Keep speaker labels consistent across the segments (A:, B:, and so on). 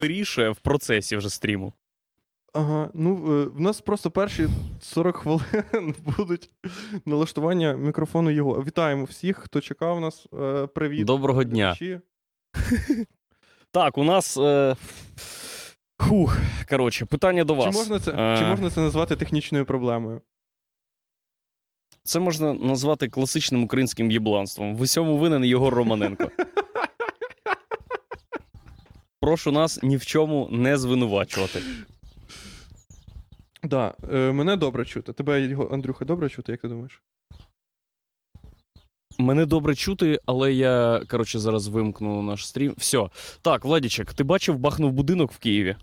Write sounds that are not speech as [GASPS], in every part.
A: вирішує в процесі вже стріму.
B: Ага, ну е, в нас просто перші 40 хвилин [LAUGHS] будуть налаштування мікрофону його. Вітаємо всіх, хто чекав нас. Е, Привіт.
A: Доброго дня. [LAUGHS] Так, у нас. Е... Хух, коротше, питання до вас.
B: Чи можна, це,
A: Е,
B: чи можна це назвати технічною проблемою?
A: Це можна назвати класичним українським єбланством. В усьому винен Єгор Романенко. [LAUGHS] Прошу нас ні в чому не звинувачувати.
B: Да, е, мене добре чути. Тебе, Андрюха, добре чути, як ти думаєш?
A: Мене добре чути, але я, коротше, зараз вимкну наш стрім. Все. Так, Владічек, ти бачив, бахнув будинок в Києві?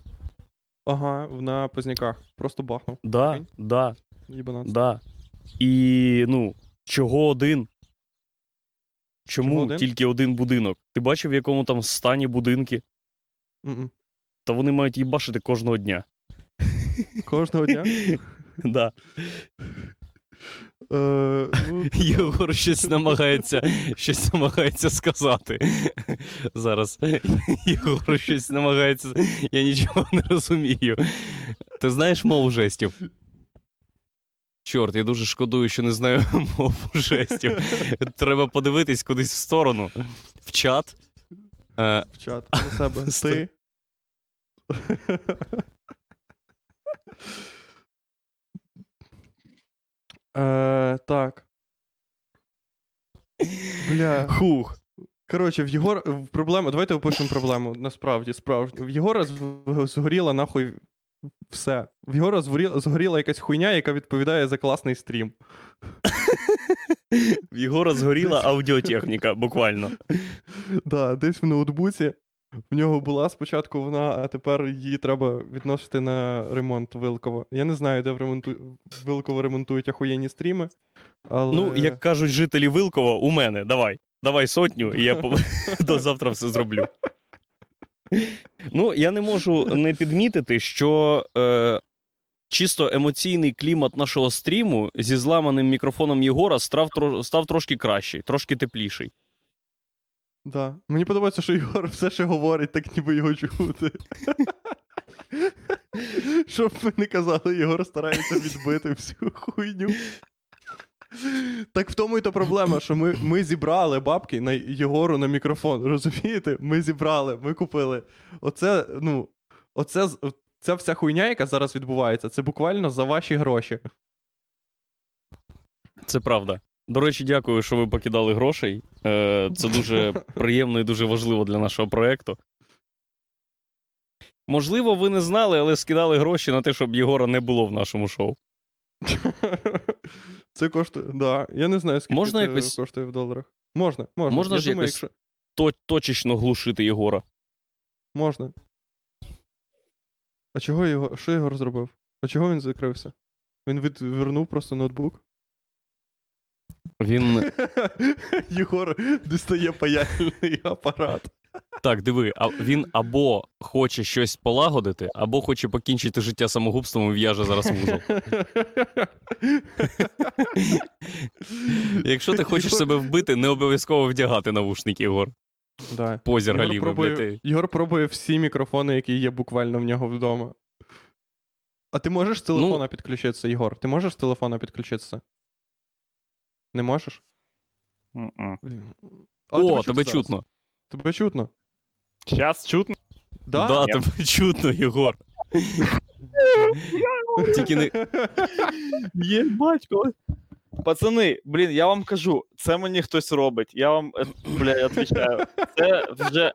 B: Ага, на Позняках. Просто бахнув.
A: Да, да,
B: Їбанат.
A: да. І, ну, чого один? Чому
B: Чому один?
A: тільки один будинок? Ти бачив, в якому там стані будинки?
B: М-м.
A: Та вони мають їбашити кожного дня.
B: Кожного дня. [LAUGHS]
A: Да.
B: Е, ну, [LAUGHS]
A: Єгор щось намагається, щось намагається сказати. Зараз. Єгор щось намагається. Я нічого не розумію. Ти знаєш мову жестів? Чорт, я дуже шкодую, що не знаю [LAUGHS] мову жестів. Треба подивитись кудись в сторону. В чат. Е,
B: в чат на себе. Ти. [LAUGHS] Е, так. Бля.
A: хух.
B: Коротше, в Єгор в проблема. Давайте опишемо проблему. Насправді, справді. В Єгора згоріла нахуй все. В Єгора згоріла, якась хуйня, яка відповідає за класний стрім. [LAUGHS]
A: В Єгора згоріла аудіотехніка, буквально. [LAUGHS]
B: Да, десь в ноутбуці. В нього була спочатку вона, а тепер її треба відносити на ремонт Вилково. Я не знаю, де в ремонту... Вилково ремонтують ахуєнні стріми. Але...
A: Ну, як кажуть жителі Вилкова, у мене. Давай. Давай сотню, і я [LAUGHS] до завтра все зроблю. Ну, я не можу не підмітити, що е, чисто емоційний клімат нашого стріму зі зламаним мікрофоном Єгора став, став трошки кращий, трошки тепліший.
B: Да. Мені подобається, що Єгор все ще говорить, так ніби його чути. Щоб ми не казали, Єгор старається відбити всю хуйню. Так в тому і то проблема, що ми, ми зібрали бабки на Єгору на мікрофон. Розумієте? Ми зібрали, ми купили. Оце, ну, оце, ця вся хуйня, яка зараз відбувається, це буквально за ваші гроші.
A: Це правда. До речі, дякую, що ви покидали грошей. Е, це дуже [LAUGHS] приємно і дуже важливо для нашого проєкту. Можливо, ви не знали, але скидали гроші на те, щоб Єгора не було в нашому шоу. [LAUGHS]
B: Це коштує. Да. Я не знаю, скільки
A: Можна
B: це
A: якось-
B: коштує в доларах. Можна, можна.
A: Можна
B: Я
A: ж
B: думаю,
A: якось-
B: якщо...
A: То- точечно глушити Єгора.
B: Можна. А чого його. Що Єгор зробив? А чого він закрився? Він відвернув просто ноутбук.
A: Він. [LAUGHS]
B: Єгор дістає паяльний апарат.
A: Так, диви, а він або хоче щось полагодити, або хоче покінчити життя самогубством і в'яже зараз вузол. [LAUGHS] Якщо ти хочеш себе вбити, не обов'язково вдягати навушники, Єгор.
B: Да.
A: Позір
B: Єгор пробує, пробує всі мікрофони, які є буквально в нього вдома. А ти можеш з
A: Ну-
B: телефона підключитися, Єгор? Ти можеш з телефона підключитися? Не можеш? Але
A: О, тебе чутно.
B: Тебе чутно.
C: Щас чутно?
B: Да?
A: Да, тебе [LAUGHS] чутно, Єгор. Тільки не.
C: Є батько. Пацани, блін, я вам кажу, це мені хтось робить. Я вам, е, бля, я відповідаю. Це вже,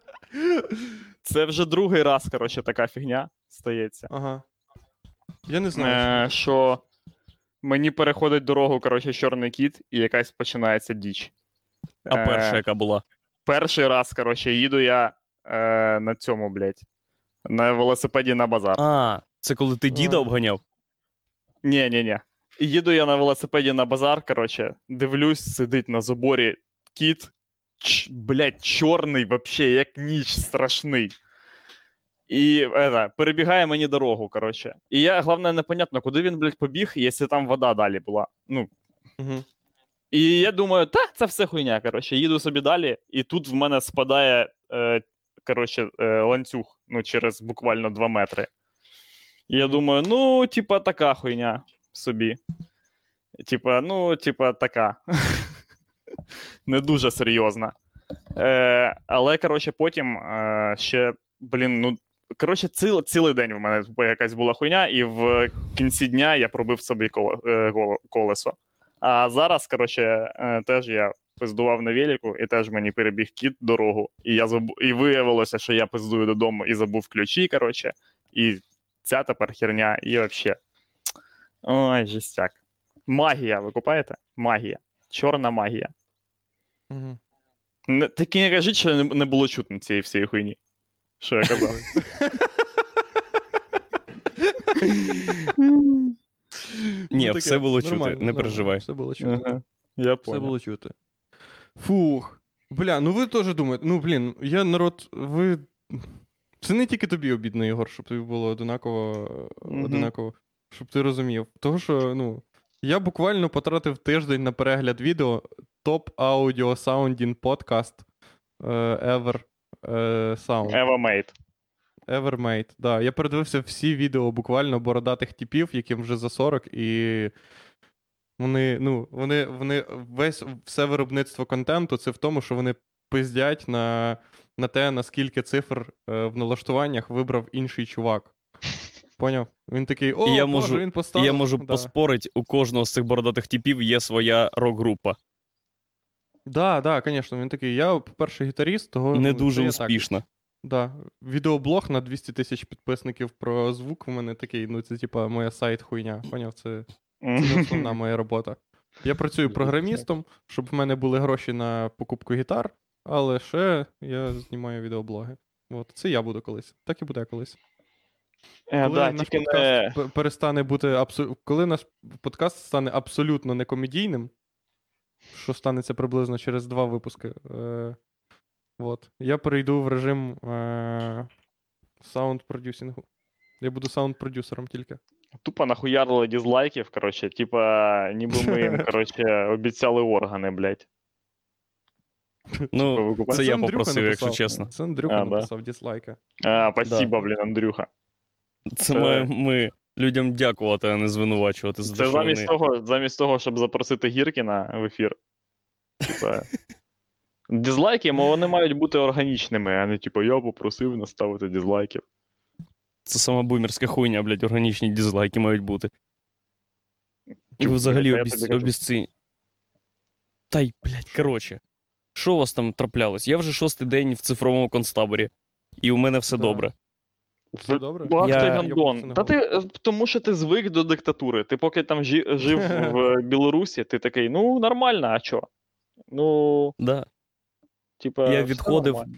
C: це вже другий раз, коротше, така фігня стається.
B: Ага. Я не знаю.
C: Е, що мені переходить дорогу, коротше, чорний кіт, і якась починається діч.
A: А
C: Е,
A: перша, яка була.
C: Перший раз, коротше, їду я е, на цьому, блядь, на велосипеді на базар.
A: А, це коли ти діда
B: А.
A: обганяв?
C: Ні, ні, ні. Їду я на велосипеді на базар, коротше, дивлюсь, сидить на заборі кіт, ч, блядь, чорний, вообще, як ніч страшний. І это, перебігає мені дорогу, коротше. І я, головне, непонятно, куди він, блядь, побіг, якщо там вода далі була. Ну,
B: Угу.
C: і я думаю, та це все хуйня. Коротше, їду собі далі, і тут в мене спадає е, коротше, е, ланцюг, ну, через буквально 2 метри. І я думаю, ну, типа, така хуйня собі. Типа, ну, типа, така. [LAUGHS] Не дуже серйозна. Е, але, коротше, потім е, ще, блін, ну. Коротше, ціл, цілий день в мене якась була хуйня, і в кінці дня я пробив собі е, колесо. А зараз, коротше, е, теж я пиздував на велику, і теж мені перебіг кіт дорогу. І я забу... і виявилося, що я пиздую додому і забув ключі, коротше, і ця тепер херня, і взагалі. Ой, жестяк. Магія, ви купаєте? Магія. Чорна магія. Не, такі не кажіть, що не, не було чутно цієї всієї хуйні. Що я казав?
A: Ні,
B: Ну,
A: все було чути, не
B: нормально,
A: переживай.
B: Все було чути.
C: Ага. Я
B: Все
C: понял.
B: було чути. Фух. Бля, ну ви теж думаєте, ну блін, я народ, ви. Це не тільки тобі обідно, Ігор, щоб тобі було одинаково, одинаково, щоб ти розумів. Того, що, ну, я буквально потратив тиждень на перегляд відео топ аудіо саундін подкаст е, ever е, sound.
C: Ева
B: Evermade, да. Я передивився всі відео буквально бородатих типів, яким вже за 40, і вони, ну, вони, вони весь все виробництво контенту це в тому, що вони пиздять на, на те, наскільки цифр е, в налаштуваннях вибрав інший чувак. Поняв? Він такий, о,
A: я
B: Боже,
A: можу-
B: він поставив.
A: я можу
B: да.
A: поспорити, у кожного з цих бородатих типів є своя рок-група.
B: Да, да, звісно, він такий. Я, по-перше, гітаріст, того
A: Не дуже
B: так. Да. Відеоблог на 200 тисяч підписників про звук у мене такий, ну це типа моя сайт хуйня. Поняв? Це, це основна моя робота. Я працюю програмістом, щоб в мене були гроші на покупку гітар, але ще я знімаю відеоблоги. От, це я буду колись. Так і буде колись.
C: Е,
B: Коли
C: да,
B: наш
C: тільки
B: подкаст
C: не...
B: перестане бути абсо... коли наш подкаст стане абсолютно некомедійним, що станеться приблизно через два випуски. Е... От. Я перейду в режим е... саунд-продюсингу. Я буду саунд-продюсером тільки.
C: Тупо нахуярили дізлайків, коротше, типа, ніби ми їм, [LAUGHS] коротше, обіцяли органи, блядь.
A: Ну,
C: ви купаєте?
A: це я
B: Андрюха
A: попросив, якщо
B: написав.
A: чесно.
B: Це Андрюха
C: А, да?
B: написав дізлайка.
C: А, спасибо, блін, Андрюха.
A: Це
C: Це-
A: ми, ми людям дякувати, а не звинувачувати за те,
C: Це
A: що
C: замість
A: вони...
C: того, замість того, щоб запросити Гіркіна в ефір. Типа. [LAUGHS] Дізлайки, мо вони мають бути органічними, а не типу, я попросив наставити дізлайків.
A: Це сама бумерська хуйня, блядь, органічні дизлайки мають бути. І взагалі
C: я
A: обіц...
C: кажу.
A: обіци... Та й, блядь, коротше. Що у вас там траплялось? Я вже шостий день в цифровому концтаборі, і у мене все
B: Да.
A: добре.
B: Все добре?
C: Багато
A: Я-
C: ти гандон. Та ти е, тому, що ти звик до диктатури. Ти поки там жи- жив [LAUGHS] в Білорусі, ти такий, ну нормально, а чо? Ну,
A: Да.
C: типа.
A: Я відходив.
C: нормально.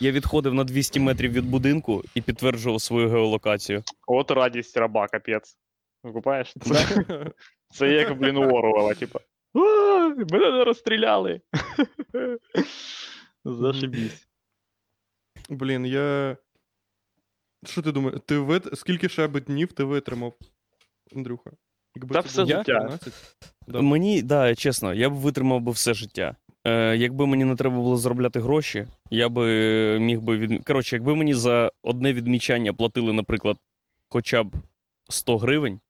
A: Я відходив на 200 метрів від будинку і підтверджував свою геолокацію.
C: От радість раба, капець. Викупаєш? Це, [LAUGHS] це як, блін, у Орвела, типа. «А, Мене не розстріляли. [LAUGHS] Зашибісь.
B: Блін, я. Що ти думаєш? Ти вит... Скільки ще би днів ти витримав, Андрюха? Якби
C: Та все життя.
B: 14? Да.
A: Мені, да, чесно, я б витримав би все життя. Е, якби мені не треба було заробляти гроші, я би е, міг би від... Коротше, якби мені за одне відмічання платили, наприклад, хоча б 100 гривень,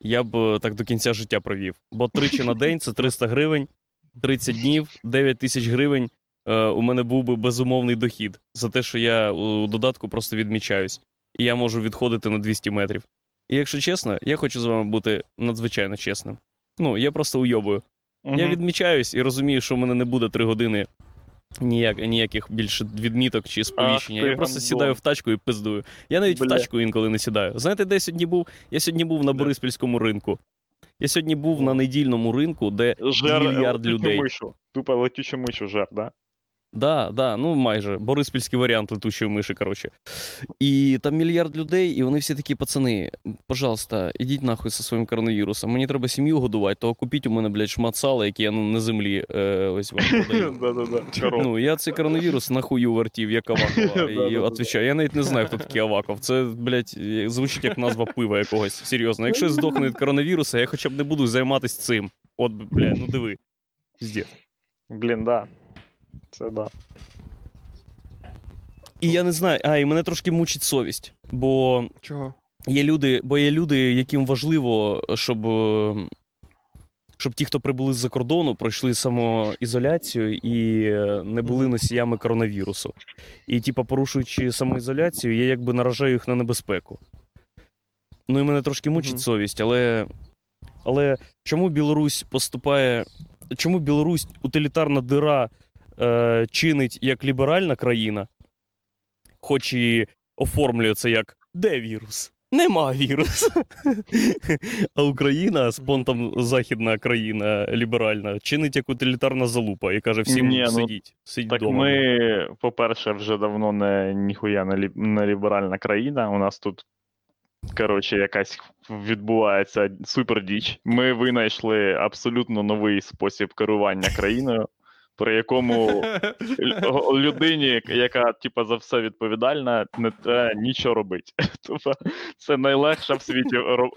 A: я б е, так до кінця життя провів. Бо тричі на день це 300 гривень, 30 днів, 9 тисяч гривень. Е, у мене був би безумовний дохід за те, що я у додатку просто відмічаюсь, і я можу відходити на 200 метрів. І якщо чесно, я хочу з вами бути надзвичайно чесним. Ну, я просто уйобую. Я відмічаюсь і розумію, що в мене не буде три години ніяк, ніяких більше відміток чи сповіщення.
C: ти
A: Я просто
C: гандон.
A: сідаю в тачку і пиздую. Я навіть
C: Бля.
A: в тачку інколи не сідаю. Знаєте, де я сьогодні був? Я сьогодні був на? Бориспільському ринку. Я сьогодні був на недільному ринку, де
C: Жер
A: мільярд людей.
C: Тупо летючу мишу жер, да?
A: Да, да, ну майже. Бориспільський варіант летучої миші, коротше. І там мільярд людей, і вони всі такі пацани, пожалуйста, ідіть нахуй зі своїм коронавірусом. Мені треба сім'ю годувати, то купіть у мене, блядь, шмат сала, який я ну, на землі е, ось вам подаю. [LAUGHS] Ну, я цей коронавірус нахую вертів, як Авакова. [LAUGHS] І відповідаю, я навіть не знаю, хто такий Аваков. Це, блядь, звучить як назва пива якогось. Серйозно. Якщо я здохну від коронавіруса, я хоча б не буду займатися цим. От, блядь, ну диви. Піздець.
C: Блін, да. Це да.
A: і я не знаю, а, і мене трошки мучить совість, бо
B: Чого?
A: є люди, бо є люди, яким важливо, щоб, щоб ті, хто прибули з-за кордону, пройшли самоізоляцію і е, не були носіями коронавірусу. І, типа, порушуючи самоізоляцію, я якби наражаю їх на небезпеку. Ну і мене трошки мучить
B: Мгм.
A: совість, але. Але чому Білорусь поступає. Чому Білорусь утилітарна дира е, чинить як ліберальна країна, хоч і оформлює це як де вірус? Нема вірусу. [LAUGHS] А Україна, спонтом західна країна ліберальна, чинить як утилітарна залупа і каже всім
C: Ні, ну,
A: сидіть, сидіть
C: Так
A: вдома.
C: ми, по-перше, вже давно не ніхуя не, ліб... не ліберальна країна. У нас тут, коротше, якась відбувається супердіч. Ми винайшли абсолютно новий спосіб керування країною, при якому [LAUGHS] людині, яка типа, за все відповідальна, не треба нічого робити. [LAUGHS] Тобто, це найлегша в світі,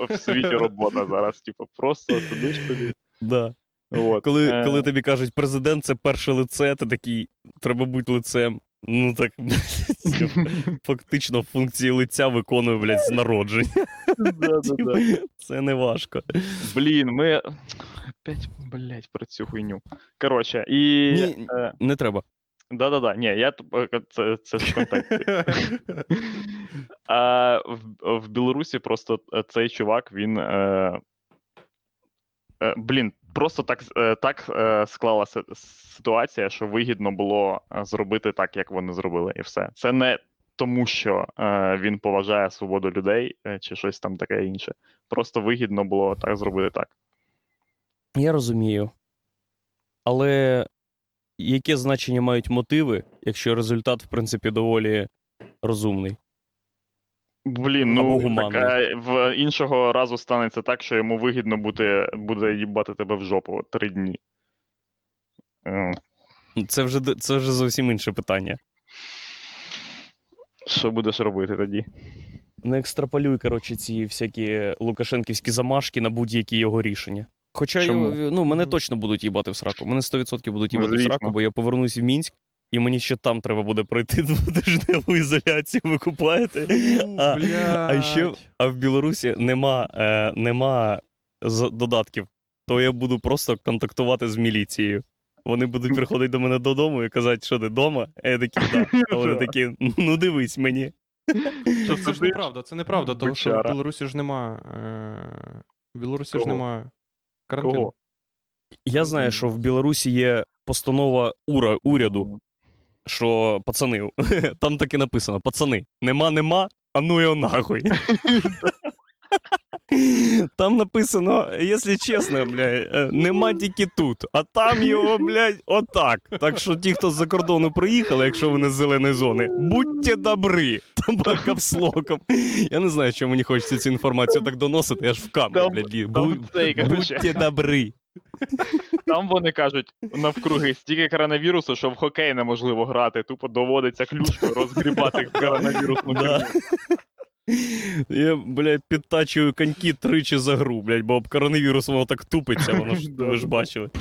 C: в світі робота зараз. Типу, просто сидиш тобі.
A: Да.
C: От.
A: Коли,
C: Е,
A: коли тобі кажуть, президент це перше лице, ти такий, треба бути лицем. Ну так фактично функції лиця виконує, блядь, з народження. Це не важко.
C: Блін, ми. Опять, блять, про цю хуйню. Коротше, і.
A: Ні.
C: Е,
A: Не треба.
C: да-да-да, ні, я тут, е, це, це ж контекст. [LAUGHS] А в, в Білорусі просто е, цей чувак, він. Е, е, блін, просто так, е, так е, склалася ситуація, що вигідно було е, зробити так, як вони зробили, і все. Це не тому, що він поважає свободу людей чи щось там таке інше. Просто вигідно було так зробити так.
A: Я розумію. Але яке значення мають мотиви, якщо результат, в принципі, доволі розумний?
C: Блін, ну а в іншого разу станеться так, що йому вигідно буде, буде їбати тебе в жопу три дні. Е,
A: Це вже, це вже зовсім інше питання.
C: Що будеш робити тоді?
A: Не екстраполюй, коротше, ці всякі лукашенківські замашки на будь-які його рішення. Хоча
C: Чому?
A: ну, мене точно будуть їбати в сраку. Мене 100% будуть їбати в сраку, бо я повернусь в Мінськ, і мені ще там треба буде пройти [LAUGHS] двотижневу ізоляцію, ви купаєте. А, а ще а в Білорусі нема, е, нема з- додатків, то я буду просто контактувати з міліцією. Вони будуть [LAUGHS] приходити до мене додому і казати, що ти вдома? А я такий, да. А вони такі, ну дивись мені.
C: Що
B: Це ж неправда, це неправда, тому що в Білорусі ж нема. Е... В Білорусі ж
C: Кого?
B: нема карантину.
C: Кого?
A: Я знаю, що в Білорусі є постанова ура, уряду, що пацани, [LAUGHS] там таки написано: пацани, нема, нема, а ну його нахуй. [LAUGHS] Там написано, якщо чесно, блядь, е, нема тільки тут, а там його, блядь, отак. Так що ті, хто з-за кордону приїхали, якщо ви не з зеленої зони, будьте добрі. Там капслоком. Я не знаю, чому мені хочеться цю інформацію так доносити, аж в камеру, блядь. Будьте добрі.
C: Там вони кажуть навкруги стільки коронавірусу, що в хокей неможливо грати. Тупо доводиться клюшкою розгрібати [LAUGHS] коронавірусну
A: Да. Я, блядь, підтачую коньки тричі за гру, блядь, бо об коронавірус воно так тупиться, воно ж [LAUGHS] ви ж бачили. [LAUGHS]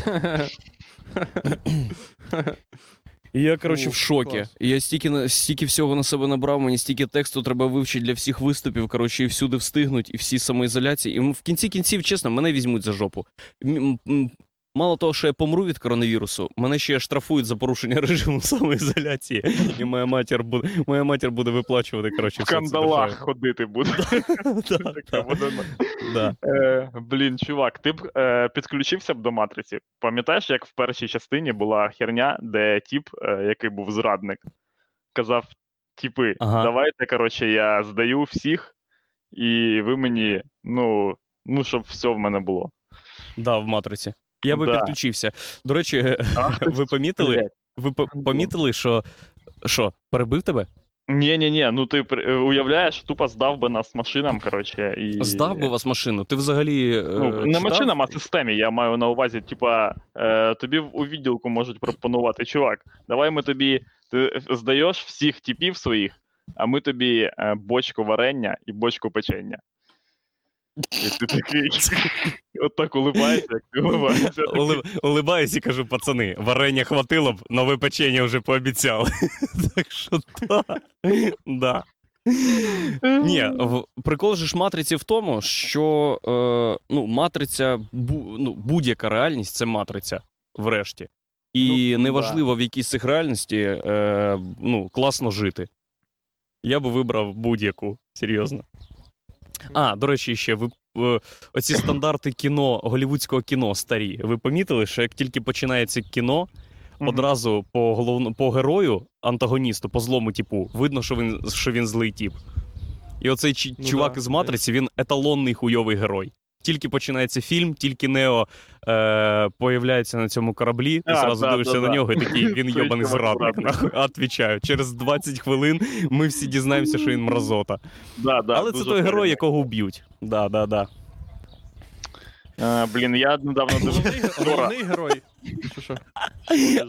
A: І я, коротше, в шокі. І Я стільки, стільки всього на себе набрав, мені стільки тексту треба вивчити для всіх виступів, коротше, і всюди встигнуть, і всі самоізоляції. І в кінці кінців, чесно, мене візьмуть за жопу. Мало того, що я помру від коронавірусу, мене ще штрафують за порушення режиму [LAUGHS] самоізоляції, і моя матір буде, моя матір буде виплачувати, коротше,
C: В кандалах ходити буде. [LAUGHS]
A: Да.
C: Е, блін, чувак, ти б е, підключився б до матриці. Пам'ятаєш, як в першій частині була херня, де тіп, е, який був зрадник, казав: типи, давайте, коротше, я здаю всіх, і ви мені, ну, ну, щоб все в мене було.
A: Да, в матриці. Я би
C: Да.
A: підключився. До речі,
C: Ах, [LAUGHS]
A: ви [LAUGHS] помітили? Ви по- помітили, що. Що, перебив тебе?
C: Ні, ні, ні, ну ти е, уявляєш, тупо здав би нас машинам, коротше, і.
A: Здав би вас машину. Ти взагалі. е,
C: Ну, не машинам, а системі. Я маю на увазі, типа, е, тобі у відділку можуть пропонувати, чувак, давай ми тобі ти здаєш всіх типів своїх, а ми тобі бочку варення і бочку печення. І ти такий, [LAUGHS] отак улибаєшся, як ти улибаєшся.
A: Ули... Улибаюсь і кажу, пацани, варення хватило б, нове печення вже пообіцяли. [LAUGHS] так що так. Да. Ні, в... прикол же ж матриці в тому, що е, ну, матриця, бу... ну, будь-яка реальність це матриця, врешті. І
C: Ну,
A: неважливо, в якій з цих реальності е, ну, класно жити. Я би вибрав будь-яку, серйозно. А, до речі, ще ви е, оці стандарти кіно, голівудського кіно старі. Ви помітили, що як тільки починається кіно, одразу по головно по герою, антагоністу, по злому типу, видно, що він що він злий тип. І оцей
B: Ну
A: чувак
B: да,
A: із матриці, він еталонний хуйовий герой. Тільки починається фільм, тільки Нео е, появляється на цьому кораблі, ти
C: А,
A: зразу
C: да,
A: дивишся
C: да,
A: на
C: да.
A: нього і такий [LAUGHS] він йобаний зрадник. Отвічаю. Через 20 хвилин ми всі дізнаємося, що він мразота.
C: Да, да,
A: Але це той герой, якого вб'ють. Да, да, да.
C: Е, Блін, я недавно дивився.
B: головний герой.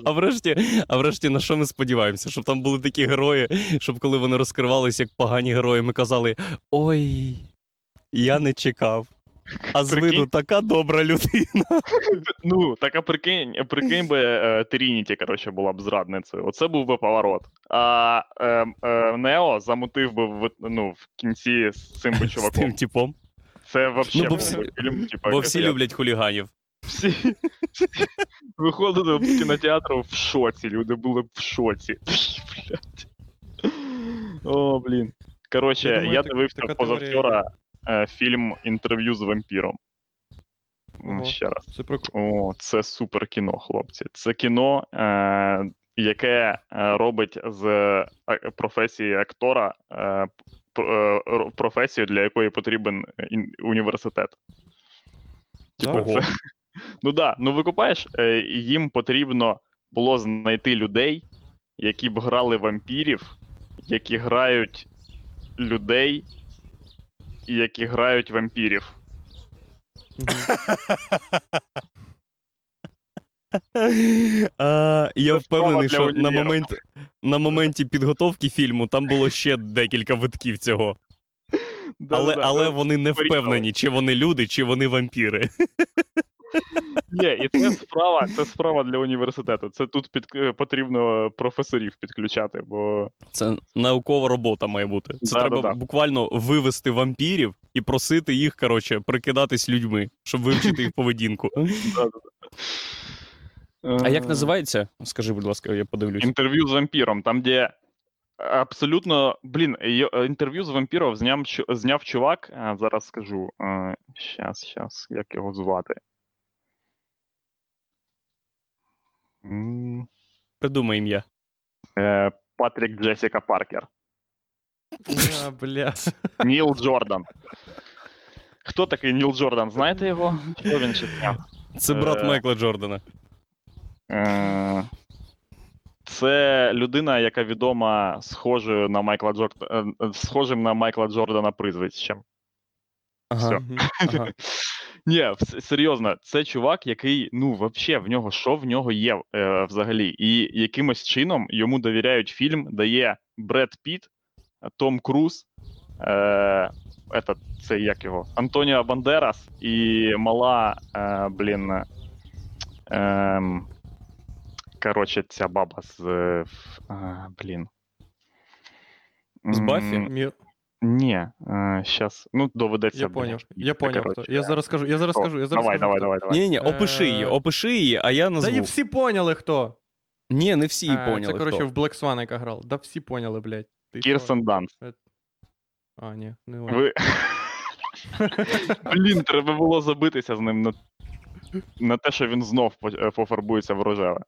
A: А врешті, а врешті, на що ми сподіваємося? Щоб там були такі герої, щоб коли вони розкривалися як погані герої, ми казали: Ой, я не чекав. А з
C: Прикинь.
A: виду така добра людина.
C: Ну, так а прикинь, прикинь би е, Трініті, коротше, була б зрадницею. Оце був би поворот. А е, е, Нео замутив би в, ну, в кінці з цим би
A: З
C: чуваком.
A: тим типом.
C: Це вообще
A: Ну, бо всі-
C: фільм, типа,
A: Бо всі люблять хуліганів.
C: всі, всі виходили з кінотеатру в шоці. Люди були б в шоці. Блядь. О, блін. Коротше,
B: Я
C: я,
B: думаю, так-
C: дивився позавчора е, фільм інтерв'ю з вампіром.
B: Ого.
C: Ще раз.
B: Це про
C: О, це супер кіно, хлопці. Це кіно, е, яке е, робить з е, професії актора е, е, професію, для якої потрібен університет. Типу, це... [LAUGHS] Ну да, ну викупаєш, е, їм потрібно було знайти людей, які б грали вампірів, які грають людей, які грають вампірів.
A: А, я впевнений, що на, момент, на моменті підготовки фільму там було ще декілька витків цього. Але, але вони не впевнені, чи вони люди, чи вони вампіри.
C: Ні, і це справа, це справа для університету. Це тут під, е, потрібно професорів підключати, бо
A: Це наукова робота має бути. Це
C: Да-да-да.
A: треба буквально вивести вампірів і просити їх, коротше, прикидатись людьми, щоб вивчити їх поведінку. [LAUGHS] А як
C: Е,
A: називається? Скажи, будь ласка, я подивлюсь.
C: інтерв'ю з вампіром, там, де абсолютно. Блін, інтерв'ю з вампіром зняв, зняв чувак. е, Зараз скажу. Щас, щас, як його звати. М,
A: Придумай ім'я.
C: е, Патрік Джесіка Паркер.
B: Бля, бля.
C: Ніл Джордан. Хто такий Ніл Джордан? Знаєте його? Що він зняв?
A: Це брат
C: Е,
A: Майкла Джордана.
C: Е, Це людина, яка відома схожою на Майкла Джордана, схожим на Майкла Джордана прізвищем.
A: Ага.
B: Мгм.
A: ага. [LAUGHS]
C: Ні, серйозно, це чувак, який, ну, вообще, в нього що в нього є е, взагалі. І якимось чином йому довіряють фільм, дає Бред Піт, Том Круз, е, этот, це як його? Антоніо Бандерас і мала, е, блін. Е, коротше, ця баба з. е, блін.
A: З Баффі?
C: Ні, е, щас. Ну, доведеться.
B: Я поняв. Я поняв. хто. Я зараз скажу, я зараз скажу, я зараз
C: Давай,
B: скажу.
C: давай, давай, давай.
A: Ні, ні, опиши її, опиши її, а я
B: Та
A: назву.
B: і всі поняли хто.
A: Ні, не всі
B: Е,
A: поняли.
B: Це, коротше, в Black Swan, яка грала. Да всі поняли, блядь.
C: Кірсен Данс.
B: А, ні, не он.
C: Ви... Блін, треба було забитися з ним на, на те, що він знов е, пофарбується в рожеве.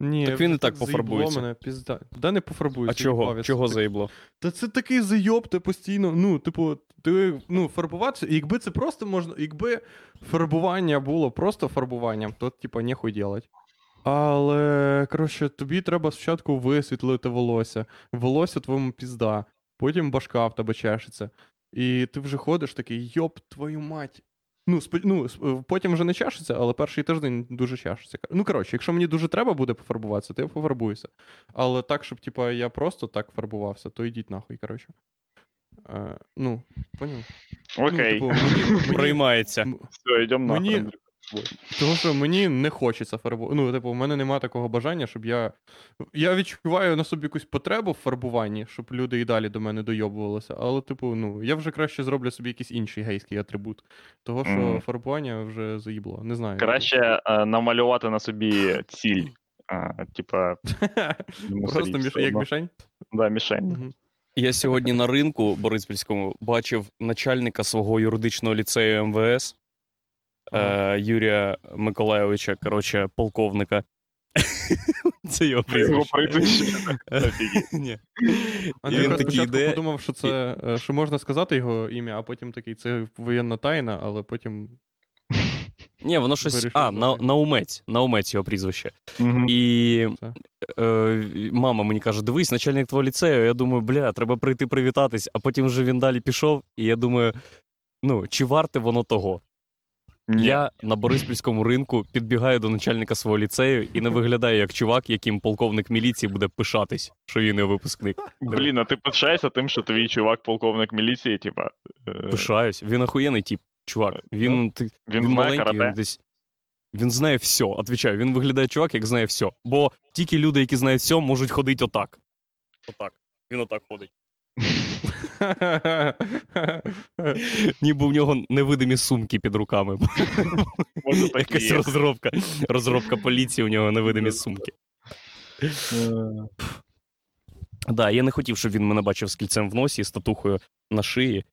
B: Ні,
A: Так він і так пофарбується.
B: Мене, пізда. Да не пофарбується.
A: А чого? Чого заїбло?
B: Та це такий зайоб, ти постійно. Ну, типу, ти ну, фарбуватися, і якби це просто можна. Якби фарбування було просто фарбуванням, то, типу, нехуй делать. Але, коротше, тобі треба спочатку висвітлити волосся. Волосся твоєму пізда, потім башка в тебе чешеться. І ти вже ходиш такий, йоп, твою мать. Ну, спо... ну, сп- потім вже не чешеться, але перший тиждень дуже чешеться. Ну, коротше, якщо мені дуже треба буде пофарбуватися, то я пофарбуюся. Але так, щоб, типа, я просто так фарбувався, то йдіть нахуй, коротше. Е, ну, поняв?
C: Окей,
B: Ну, типу, мені, мені,
A: Приймається.
C: все, йдемо
B: мені- Того, що мені не хочеться фарбувати. Ну, типу, у мене немає такого бажання, щоб я. Я відчуваю на собі якусь потребу в фарбуванні, щоб люди і далі до мене дойобувалися. Але, типу, ну, я вже краще зроблю собі якийсь інший гейський атрибут. Того, що
C: Мгм.
B: фарбування вже заїбло. Не знаю.
C: Краще е, намалювати на собі ціль. е, Типа, [LAUGHS]
B: Просто міш... як мішень.
C: Да, мішень.
A: Я сьогодні на ринку Бориспільському бачив начальника свого юридичного ліцею МВС е, Юрія Миколайовича, коротше, полковника. Це його прізвище. Ні. Він такий йде.
B: подумав, що це е, що можна сказати його ім'я, а потім такий, це воєнна тайна, але потім. [LAUGHS]
A: Ні, воно щось. А, на, наумець. Наумець його прізвище. І е, мама мені каже: дивись, начальник твого ліцею. Я думаю, бля, треба прийти привітатись, а потім вже він далі пішов, і я думаю, ну, чи варте воно того?
C: Ні.
A: Я на Бориспільському ринку підбігаю до начальника свого ліцею і не виглядаю як чувак, яким полковник міліції буде пишатись, що він його випускник.
C: Блін, а ти пишаєшся тим, що твій чувак полковник міліції, типа. е,
A: Пишаюсь. Він охуєнний тип, чувак. Він, ти,
C: Він
A: він маленький, він десь. Він знає все, отвічаю. Він виглядає чувак, як знає все. Бо тільки люди, які знають все, можуть ходити отак. Отак. Він отак ходить. [LAUGHS] Ніби в нього невидимі сумки під руками.
C: Може, так
A: Якась розробка. Розробка поліції, у нього невидимі сумки.
C: Е,
A: Да, я не хотів, щоб він мене бачив з кільцем в носі, з татухою на шиї.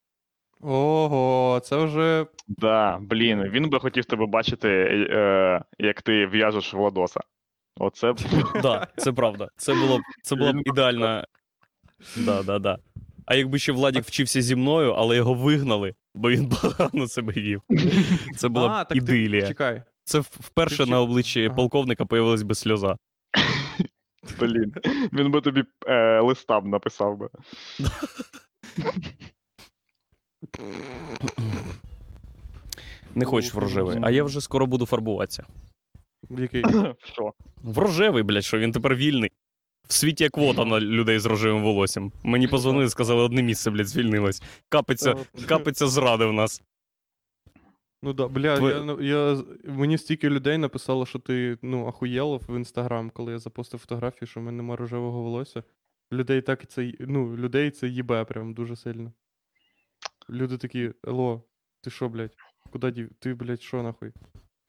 B: Ого, це вже.
C: Да, блін, він би хотів тебе бачити, е, як ти в'яжеш Владоса. Оце б [LAUGHS]
A: Да, це правда. Це було б це була б ідеальна. Да, да, да. А якби ще Владік вчився зі мною, але його вигнали, бо він [LAUGHS] погано себе вів. Це була
B: а,
A: б
B: так
A: ідилія.
B: Ти... Чекай.
A: Це вперше
B: Ти
A: на обличчі
B: Ага.
A: полковника появилась би сльоза.
C: блін. Він би тобі е, листа б написав би.
A: Не хочеш в рожевий. А я вже скоро буду фарбуватися.
B: Який?
C: Що?
A: В рожевий, блядь, що він тепер вільний. В світі є квота на людей з рожевим волоссям. Мені позвонили, сказали, одне місце, блядь, звільнилось. Капиться, капиться зради в нас.
B: Ну да, бля,
A: Твоє-
B: я, я, мені стільки людей написало, що ти ну, ахуєлов в інстаграм, коли я запостив фотографію, що в мене нема рожевого волосся. Людей так це, ну, людей це їбе прям дуже сильно. Люди такі, алло, ти що, блядь? Куди дів? Ти, блядь, що нахуй?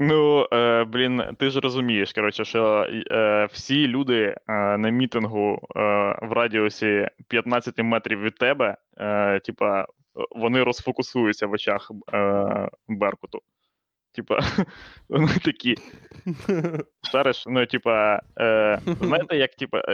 C: Ну, е, блін, ти ж розумієш, коротше, що е, всі люди е, на мітингу е, в радіусі 15 метрів від тебе, е, типа, вони розфокусуються в очах е, Беркуту. Типа, [LAUGHS] вони такі. [LAUGHS] Шариш, ну, типа, е, знаєте, [LAUGHS] як типа,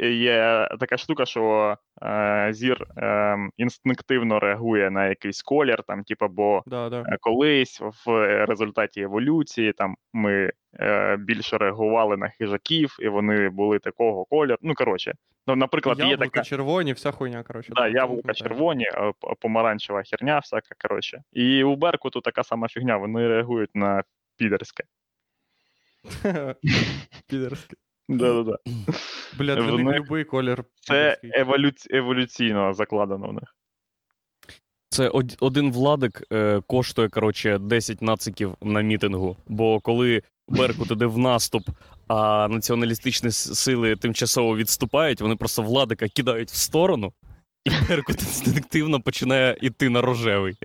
C: є така штука, що е, зір е, інстинктивно реагує на якийсь колір, там, типа, бо
B: Да, да.
C: Е, колись в результаті еволюції там ми е, більше реагували на хижаків, і вони були такого кольору. Ну коротше, ну, наприклад, є така.
B: червоні, вся хуйня, коротше.
C: Да, яблука червоні, е, помаранчева херня, всяка, коротше. І у Беркуту така сама фігня, вони реагують на підерське. [LAUGHS]
B: Підерське.
C: Да-да-да.
B: Бля, для них будь-який колір.
C: Це еволюційно закладено в них.
A: Це один владик е, коштує, коротше, 10 нациків на мітингу. Бо коли Беркут іде в наступ, а націоналістичні сили тимчасово відступають, вони просто владика кидають в сторону, і Беркут інстинктивно починає йти на рожевий.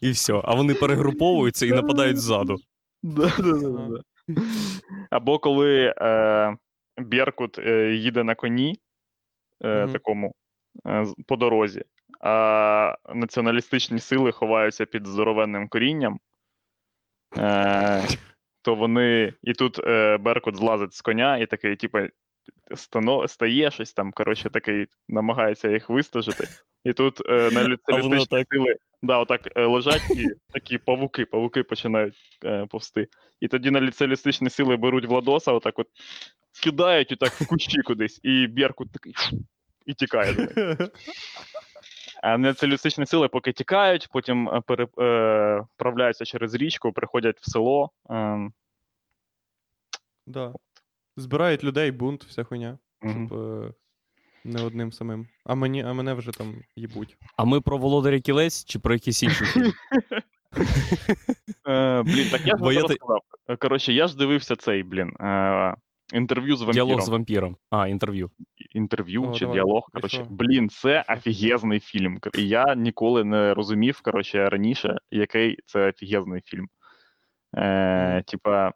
A: І все. А вони перегруповуються і нападають ззаду.
C: Да-да-да. Або коли е, Беркут е, їде на коні е,
B: Мгм.
C: такому е, по дорозі, а націоналістичні сили ховаються під здоровенним корінням, е, то вони. І тут е, Беркут злазить з коня і такий, типу, стано, стає щось там, коротше, такий, намагається їх вистежити. І тут е, націоналістичні
A: так.
C: сили да, отак е, лежать і такі павуки, павуки починають е, повсти. І тоді націоналістичні сили беруть Владоса, отак от кидають отак в кущі кудись, і Беркут такий і тікає. А націоналістичні сили поки тікають, потім е, переправляються через річку, приходять в село. ем,
B: Да. Збирають людей, бунт, вся хуйня.
C: мгм.
B: Щоб, е, не одним самим. А мені, а мене вже там їбуть.
A: А ми про Володаря Кілець чи про якийсь інший фільм? [LAUGHS]
C: Е, блін, так я ж розказав. Е, Коротше, я ж дивився цей, блін, е, інтерв'ю з вампіром.
A: Діалог з вампіром. А, інтерв'ю.
C: інтерв'ю
B: О,
C: чи
B: давай.
C: діалог. Коротше, блін, це офігезний фільм. І я ніколи не розумів, коротше, раніше, який це офігезний фільм. Е, Типа,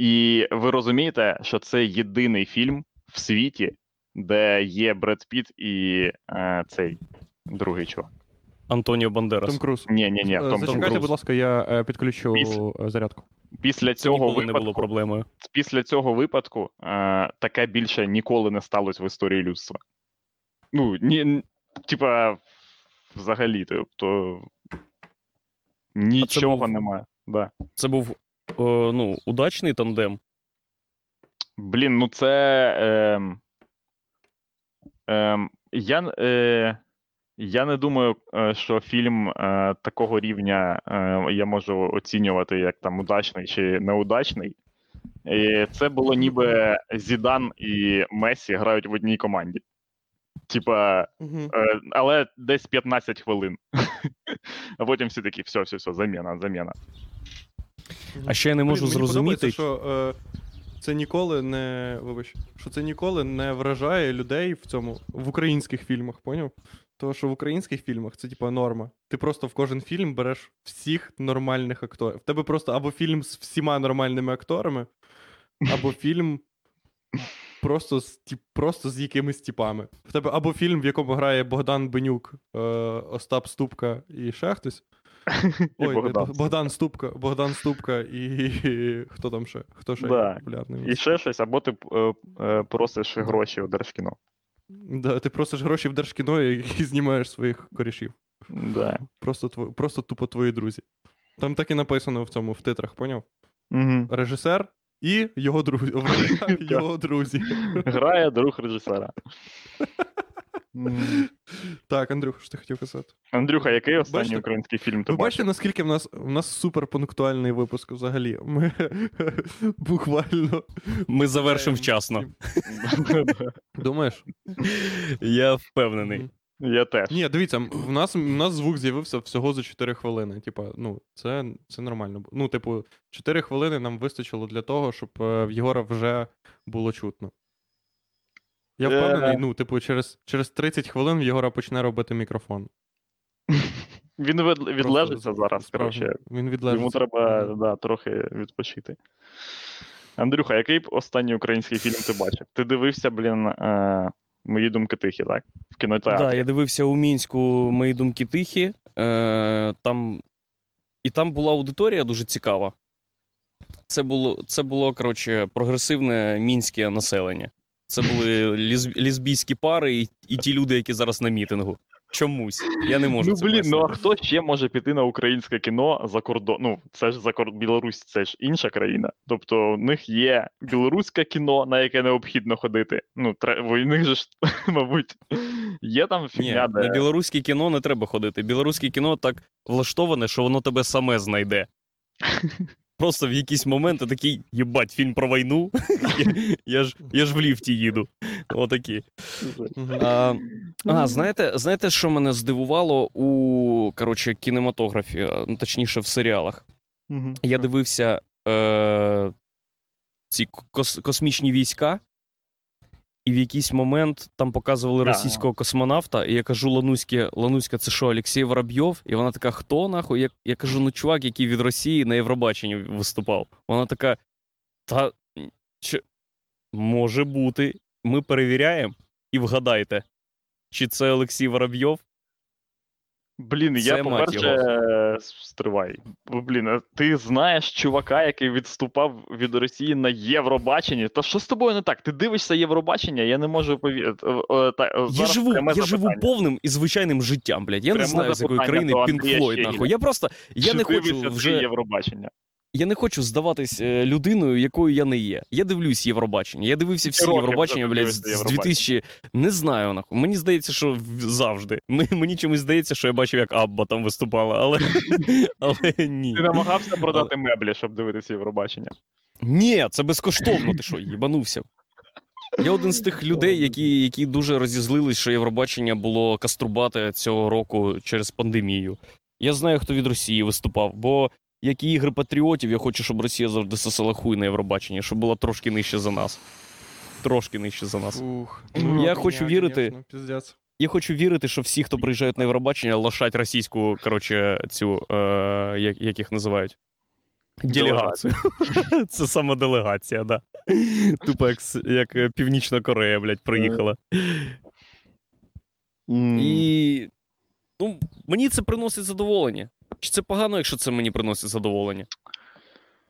C: і ви розумієте, що це єдиний фільм в світі, де є Бред Піт і е, цей другий чувак.
A: Антоніо Бандерас.
B: Том Круз.
C: Ні, ні, ні,
B: Е,
C: в тому
B: Зачекайте,
A: Круз.
B: будь ласка, я е, підключу е, зарядку.
C: Після
A: Це
C: цього
A: ніколи не було
C: випадку,
A: проблемою.
C: після цього випадку е, таке більше ніколи не сталося в історії людства. Ну, ні, типа, взагалі, тобто. Нічого
A: був-
C: немає. Да.
A: Це був ну, удачний тандем.
C: Блін, ну це. Е, е, я, е, я не думаю, е, що фільм е, такого рівня е, я можу оцінювати як там удачний чи неудачний. І це було ніби Зідан і Месі грають в одній команді. Типа,
B: Угу.
C: е, але десь 15 хвилин. [LAUGHS] А потім всі такі, все, все, все, заміна, заміна.
A: А ще я не можу
B: Блін, мені
A: зрозуміти.
B: подобається, що е, це ніколи не. Вибач, що це ніколи не вражає людей в цьому в українських фільмах, поняв? Тому що в українських фільмах це типа норма. Ти просто в кожен фільм береш всіх нормальних акторів. В тебе просто або фільм з всіма нормальними акторами, або фільм просто з, тип, просто з якимись типами. В тебе або фільм, в якому грає Богдан Бенюк, е, Остап Ступка і ще хтось. Ой,
C: Богдан.
B: Богдан. Ступка, Богдан Ступка і [LAUGHS] хто там ще? Хто ще
C: Да.
B: популярний?
C: І ще щось, або ти е, е, просиш гроші у Держкіно.
B: Да, ти просиш гроші в Держкіно і, і знімаєш своїх корішів.
C: Да.
B: Просто, тво, просто тупо твої друзі. Там так і написано в цьому, в титрах, поняв?
C: Угу.
B: Режисер і його друзі. [LAUGHS] Його друзі.
C: Грає друг режисера. [LAUGHS] [LAUGHS]
B: Так, Андрюх, що ти хотів казати?
C: Андрюха, який останній
B: Бачите?
C: український фільм ти
B: Ви бачите, наскільки в нас в нас супер пунктуальний випуск взагалі. Ми [LAUGHS] буквально.
A: Ми завершимо
B: Ем,
A: вчасно. [LAUGHS]
B: Думаєш?
A: Я впевнений.
C: Я теж.
B: Ні, дивіться, в нас, в нас звук з'явився всього за 4 хвилини. Типа, ну, це, це нормально. Ну, типу, 4 хвилини нам вистачило для того, щоб е, в Єгора вже було чутно. Я
C: Е.
B: впевнений, ну, типу, через, через 30 хвилин в Єгора почне робити мікрофон. [LAUGHS]
C: Він від, відлежиться зараз, коротше.
B: Він відлежиться.
C: Йому треба да, трохи відпочити. Андрюха, який останній український фільм ти бачив? Ти дивився, блін, е, мої думки тихі, так? В кінотеатрі.
A: Так, я дивився у мінську мої думки тихі. Е, там... І там була аудиторія дуже цікава. Це було, це було коротше, прогресивне мінське населення. Це були ліз, лізбійські пари і, і ті люди, які зараз на мітингу. Чомусь. Я не можу.
C: Ну,
A: це
C: блін, ну а хто ще може піти на українське кіно за кордон? Ну, це ж за кордон Білорусь, це ж інша країна. Тобто, у них є білоруське кіно, на яке необхідно ходити. Ну, тре... у них же ж, [LAUGHS] мабуть, є там
A: Ні,
C: фігня,
A: на білоруське кіно не треба ходити. Білоруське кіно так влаштоване, що воно тебе саме знайде. [LAUGHS] Просто в якийсь момент такий, єбать, фільм про війну. [LAUGHS] я, ж, я ж в ліфті їду. Отакі. А, а знаєте, знаєте, що мене здивувало у коротше, кінематографі, ну, точніше, в серіалах? Я дивився е, ці кос, космічні війська, і в якийсь момент там показували російського космонавта, і я кажу Лануське, Лануська, це що, Олексій Воробйов? І вона така: хто нахуй? Я, я кажу, ну чувак, який від Росії на Євробаченні виступав. Вона така. Та чи може бути. Ми перевіряємо і вгадайте, чи це Олексій Воробйов?
C: Блін,
A: Це,
C: я, по-перше, е, стривай. Блін, а ти знаєш чувака, який відступав від Росії на Євробаченні? Та що з тобою не так? Ти дивишся Євробачення? Я не можу повірити. Е, е, е,
A: Я живу, я
C: запитання.
A: живу повним і звичайним життям, блядь. Я
C: Пряме
A: не знаю, з якої країни Пінк Флойд, нахуй. Я просто я не хочу вже.
C: Євробачення?
A: Я не хочу здаватись е, людиною, якою я не є. Я дивлюсь Євробачення. Я дивився всі Євробачення, блядь, з з
C: Євробачення?
A: 2000... Не знаю, нахуй. Мені здається, що завжди. [LAUGHS] Мені чомусь здається, що я бачив, як Абба там виступала, але, [LAUGHS] але ні.
C: Ти намагався продати меблі, щоб дивитися Євробачення?
A: Ні, це безкоштовно. Ти що, їбанувся? Я один з тих людей, які, які дуже розізлились, що Євробачення було каструбате цього року через пандемію. Я знаю, хто від Росії виступав, бо як і ігри патріотів, я хочу, щоб Росія завжди сосала хуй на Євробаченні, щоб була трошки нижче за нас. Трошки нижче за нас.
B: Ух.
A: Я хочу вірити-
B: конечно,
A: Я хочу вірити, що всі, хто приїжджають на Євробачення, лошать російську, коротше, цю, е, як, як їх називають? Делегацію. [LAUGHS] Це саме делегація, да. Тупо як, як е, Північна Корея, блядь, приїхала. І ну, мені це приносить задоволення. Чи це погано, якщо це мені приносить задоволення?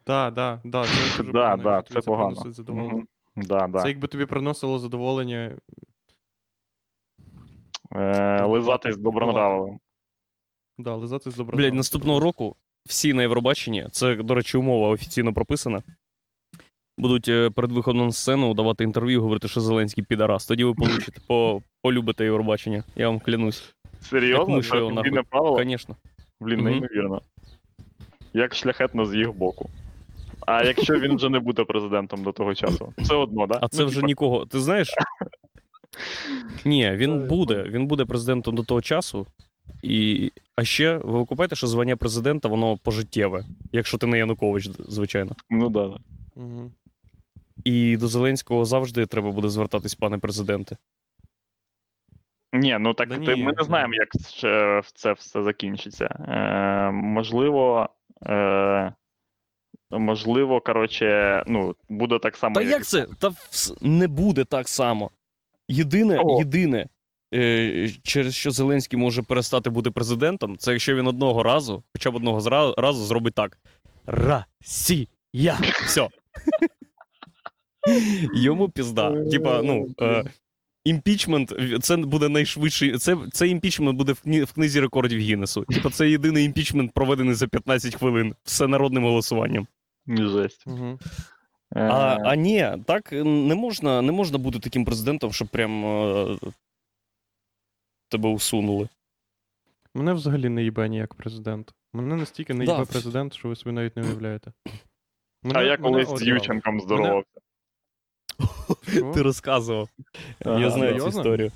B: Да, да, да, це дуже
C: Да,
B: погано,
C: да, це погано.
B: приносить задоволення.
C: Мгм. Да, да.
B: Це якби тобі приносило задоволення.
C: Е, лизатись добронравовим.
B: Да, лизати з добра.
A: Блядь, наступного року всі на Євробаченні, це, до речі, умова офіційно прописана. Будуть е, перед виходом на сцену давати інтерв'ю і говорити, що Зеленський підарас. Тоді ви получите, по, полюбите Євробачення. Я вам клянусь. Як
C: Серйозно?
A: миші
C: Це
A: його нахуй.
C: правило?
A: Звісно.
C: Блін, неймовірно. Як шляхетно з їх боку. А якщо він вже не буде президентом до того часу? Все одно, да?
A: А це
C: Ну,
A: вже
C: типа,
A: нікого. Ти знаєш? Ні, він буде. Він буде президентом до того часу. І... А ще ви окупаєте, що звання президента воно пожиттєве, якщо ти не Янукович, звичайно.
C: Ну да, да.
B: Угу.
A: І до Зеленського завжди треба буде звертатись, пане президенте.
C: Ні, ну так
B: Да
C: ти,
B: ні,
C: ми не знаємо, як ще це все закінчиться. Е, можливо, е, можливо, коротше, ну, буде так само.
A: Та як це? Та не буде так само. Єдине,
C: О.
A: єдине, е, через що Зеленський може перестати бути президентом, це якщо він одного разу, хоча б одного зра- разу зробить так: Росія! Все. [LAUGHS] Йому пізда. Типа, ну. Е, Імпічмент це буде найшвидший. Це, це імпічмент буде в, в книзі рекордів Гіннесу. Типа, це єдиний імпічмент, проведений за 15 хвилин. Все народним голосуванням.
C: Жесть.
B: Угу.
C: Е,
A: А, а ні, так не можна, не можна бути таким президентом, щоб прям е, тебе усунули.
B: Мене взагалі не їбе ніяк президент. Мене настільки не
A: Да.
B: їбе президент, що ви собі навіть не уявляєте.
C: а
B: Мене-
C: я
B: мене
C: колись з Ющенком здоровався.
B: Що?
A: Ти розказував.
C: Ага,
A: Я знаю цю
B: серйозно?
A: історію.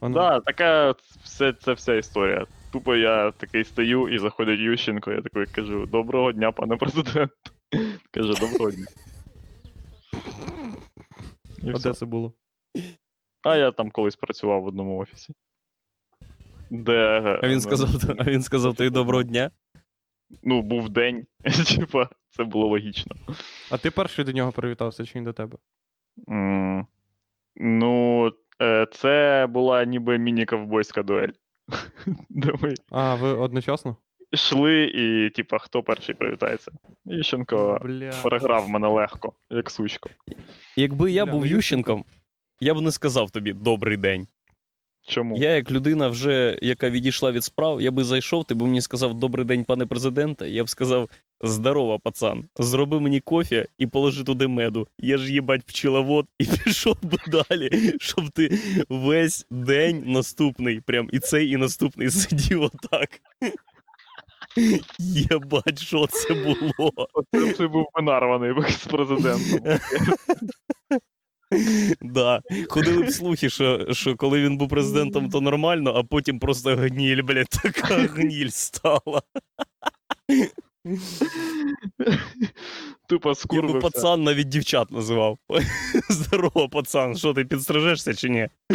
B: А ну,
C: Да, така все, це вся історія. Тупо я такий стою і заходить Ющенко, я такий кажу: Доброго дня, пане президент. [LAUGHS] Каже, доброго дня. І
B: А
C: все.
B: де це було?
C: А я там колись працював в одному офісі. Де.
A: А він
C: ну,
A: сказав, а він сказав тобі доброго дня.
C: Ну, був день. [LAUGHS] Типа, це було логічно.
B: А ти перший до нього привітався, чи він до тебе?
C: Ну, е, це була ніби міні-ковбойська дуель. [LAUGHS] Де ми
B: А, ви одночасно?
C: йшли, і, типа, хто перший привітається? Ющенко
B: Бля.
C: переграв мене легко, як сучко.
A: Якби я
B: Бля,
A: був
B: ну,
A: Ющенком, я б не сказав тобі добрий день.
C: Чому?
A: Я, як людина, вже яка відійшла від справ, я би зайшов, ти б мені сказав добрий день, пане президенте. Я б сказав: здорово, пацан, зроби мені кофе і положи туди меду. Я ж їбать пчеловод, і [LAUGHS] пішов би далі, щоб ти весь день наступний, прям і цей, і наступний сидів отак. [LAUGHS] Єбать, що це було?
C: Оце ти був би нарваний з президентом. [LAUGHS]
A: Да. Ходили б слухи, що, що коли він був президентом, то нормально, а потім просто гніль, блядь, така гніль стала.
C: Тупо
A: Я би пацан навіть дівчат називав. [LAUGHS] Здорово, пацан, що ти підстрижешся чи ні? [LAUGHS]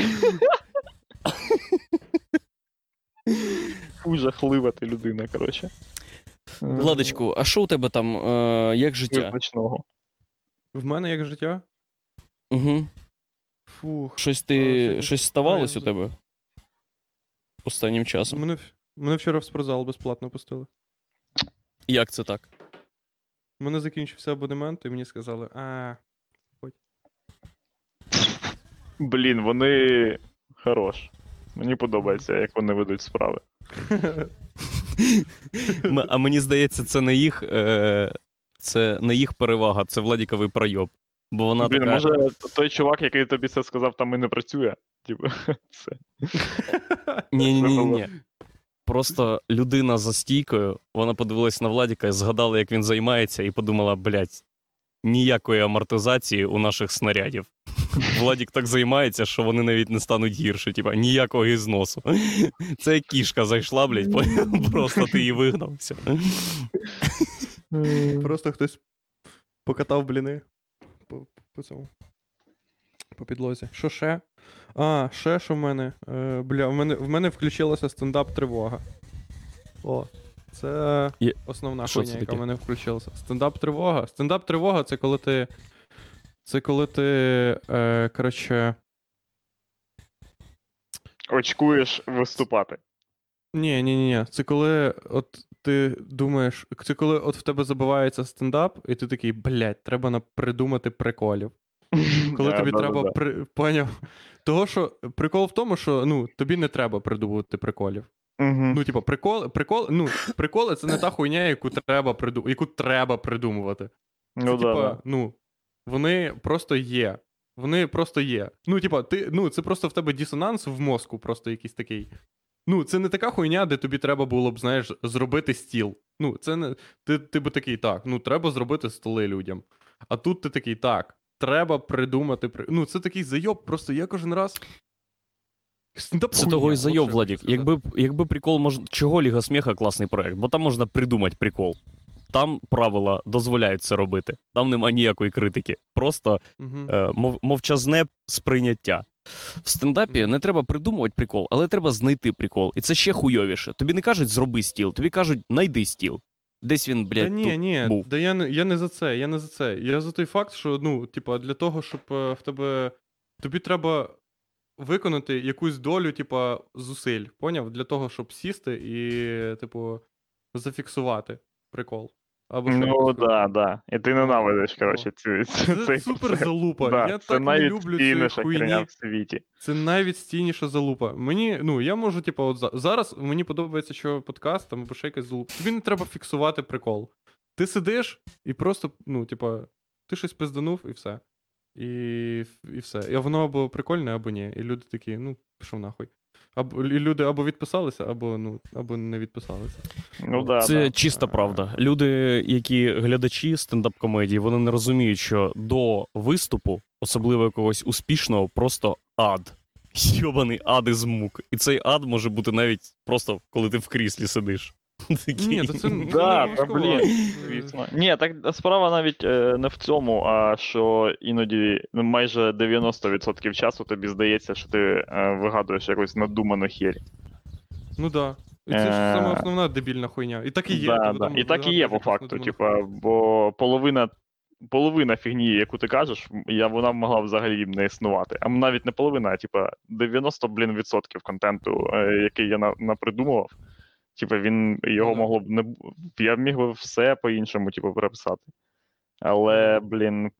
C: Фу, жахлива ти людина, коротше.
A: Владочку, а що у тебе там, е, як життя?
C: Смачного.
B: В мене як життя?
A: Угу.
B: Фух.
A: Щось ти,
B: сьогодні-
A: щось ставалось
B: А,
A: у тебе? Останнім часом.
B: Мене, мене вчора в спортзал безплатно пустили.
A: Як це так?
B: У мене закінчився абонемент, і мені сказали, а.
C: Блін, вони хорош. Мені подобається, як вони ведуть справи. [LAUGHS]
A: М- А мені здається, це не їх, е, це не їх перевага, це Владіковий пройоб. Бо вона
C: Блін,
A: така.
C: може той чувак, який тобі це сказав, там і не працює. Типу, [LAUGHS] це.
A: Ні, ні, ні. Просто людина за стійкою, вона подивилась на Владіка і згадала, як він займається, і подумала: блядь, ніякої амортизації у наших снарядів. [LAUGHS] Владік так займається, що вони навіть не стануть гірше, типа ніякого ізносу. [LAUGHS] Це як кішка зайшла, блядь, [LAUGHS] просто ти її вигнав. Все.
B: Просто хтось покатав бліни по цьому. По підлозі. Що ще? А, ще що в мене? Е, бля, в мене, в мене включилася стендап тривога. О, це
A: Є-
B: основна
A: Що
B: хуйня,
A: це
B: яка
A: таке?
B: в мене включилася. Стендап тривога. Стендап тривога це коли ти. Це коли ти. Е, коротше.
C: Очкуєш виступати.
B: Ні, ні, ні, ні. Це коли от ти думаєш, це коли от в тебе забивається стендап, і ти такий, блядь, треба на- придумати приколів. [LAUGHS] Коли тобі треба при... поняв. Того, що прикол в тому, що ну, тобі не треба придумувати приколів.
C: Мгм.
B: Ну, типу, прикол, прикол, ну, приколи це не та хуйня, яку треба приду... яку треба придумувати. Це,
C: Ну да, да.
B: ну, вони просто є. Вони просто є. Ну, типа, ти, ну, це просто в тебе дисонанс в мозку, просто якийсь такий. Ну, це не така хуйня, де тобі треба було б, знаєш, зробити стіл. Ну, це не. Ти, ти би такий, так, ну, треба зробити столи людям. А тут ти такий, так, треба придумати. Ну, це такий зайоб, просто я кожен раз. Стендап
A: Це
B: хуйня,
A: того і зайоб,
B: що
A: Владік. Якби, якби прикол мож... чого Ліга сміха класний проект, бо там можна придумати прикол. Там правила дозволяють це робити. Там нема ніякої критики. Просто
B: Мгм.
A: е, мов, мовчазне сприйняття. В стендапі не треба придумувати прикол, але треба знайти прикол. І це ще хуйовіше. Тобі не кажуть зроби стіл, тобі кажуть найди стіл. Десь він, блядь,
B: Та ні,
A: тут
B: ні,
A: був.
B: да я не, я не за це, я не за це. Я за той факт, що ну, типа, для того, щоб е, в тебе. Тобі треба виконати якусь долю, типа, зусиль, поняв? Для того, щоб сісти і, типу, зафіксувати прикол. Або
C: Ну
B: якось
C: да. І ти ненавидиш, коротше, цю,
B: Це
C: цей
B: супер залупа.
C: Да,
B: я
C: це
B: так не люблю цієї хуйні.
C: в світі.
B: Це найвідстійніша залупа. Мені, ну, я можу, типу, от зараз мені подобається, що подкаст там або ще якась залупа. Тобі не треба фіксувати прикол. Ти сидиш і просто, ну, типа, ти щось пизданув і все. І, і все. І воно або прикольне, або ні. І люди такі, ну, пішов нахуй. Або і люди або відписалися, або, ну, або не відписалися.
C: Ну да,
A: Це
C: да.
A: чиста правда. Люди, які глядачі стендап-комедії, вони не розуміють, що до виступу, особливо якогось успішного, просто ад. Йобаний ад із мук. І цей ад може бути навіть просто коли ти в кріслі сидиш.
B: Ні, то це,
C: Да.
B: Е,
C: Звісно. Ні, так справа навіть е, не в цьому, а що іноді ну, майже 90% часу тобі здається, що ти е, вигадуєш якусь надуману херь.
B: Ну да. І це ж
C: Е,
B: сама основна дебільна хуйня. І так і є.
C: Да, да. І так і є по факту. Типа, бо половина. Половина фігні, яку ти кажеш, я, вона могла взагалі не існувати. А навіть не половина, а типа 90 блін, відсотків контенту, е, який я на, напридумував. Типа, він його
B: Ну
C: могло б не я міг би все по-іншому, типу, переписати. Але, блін.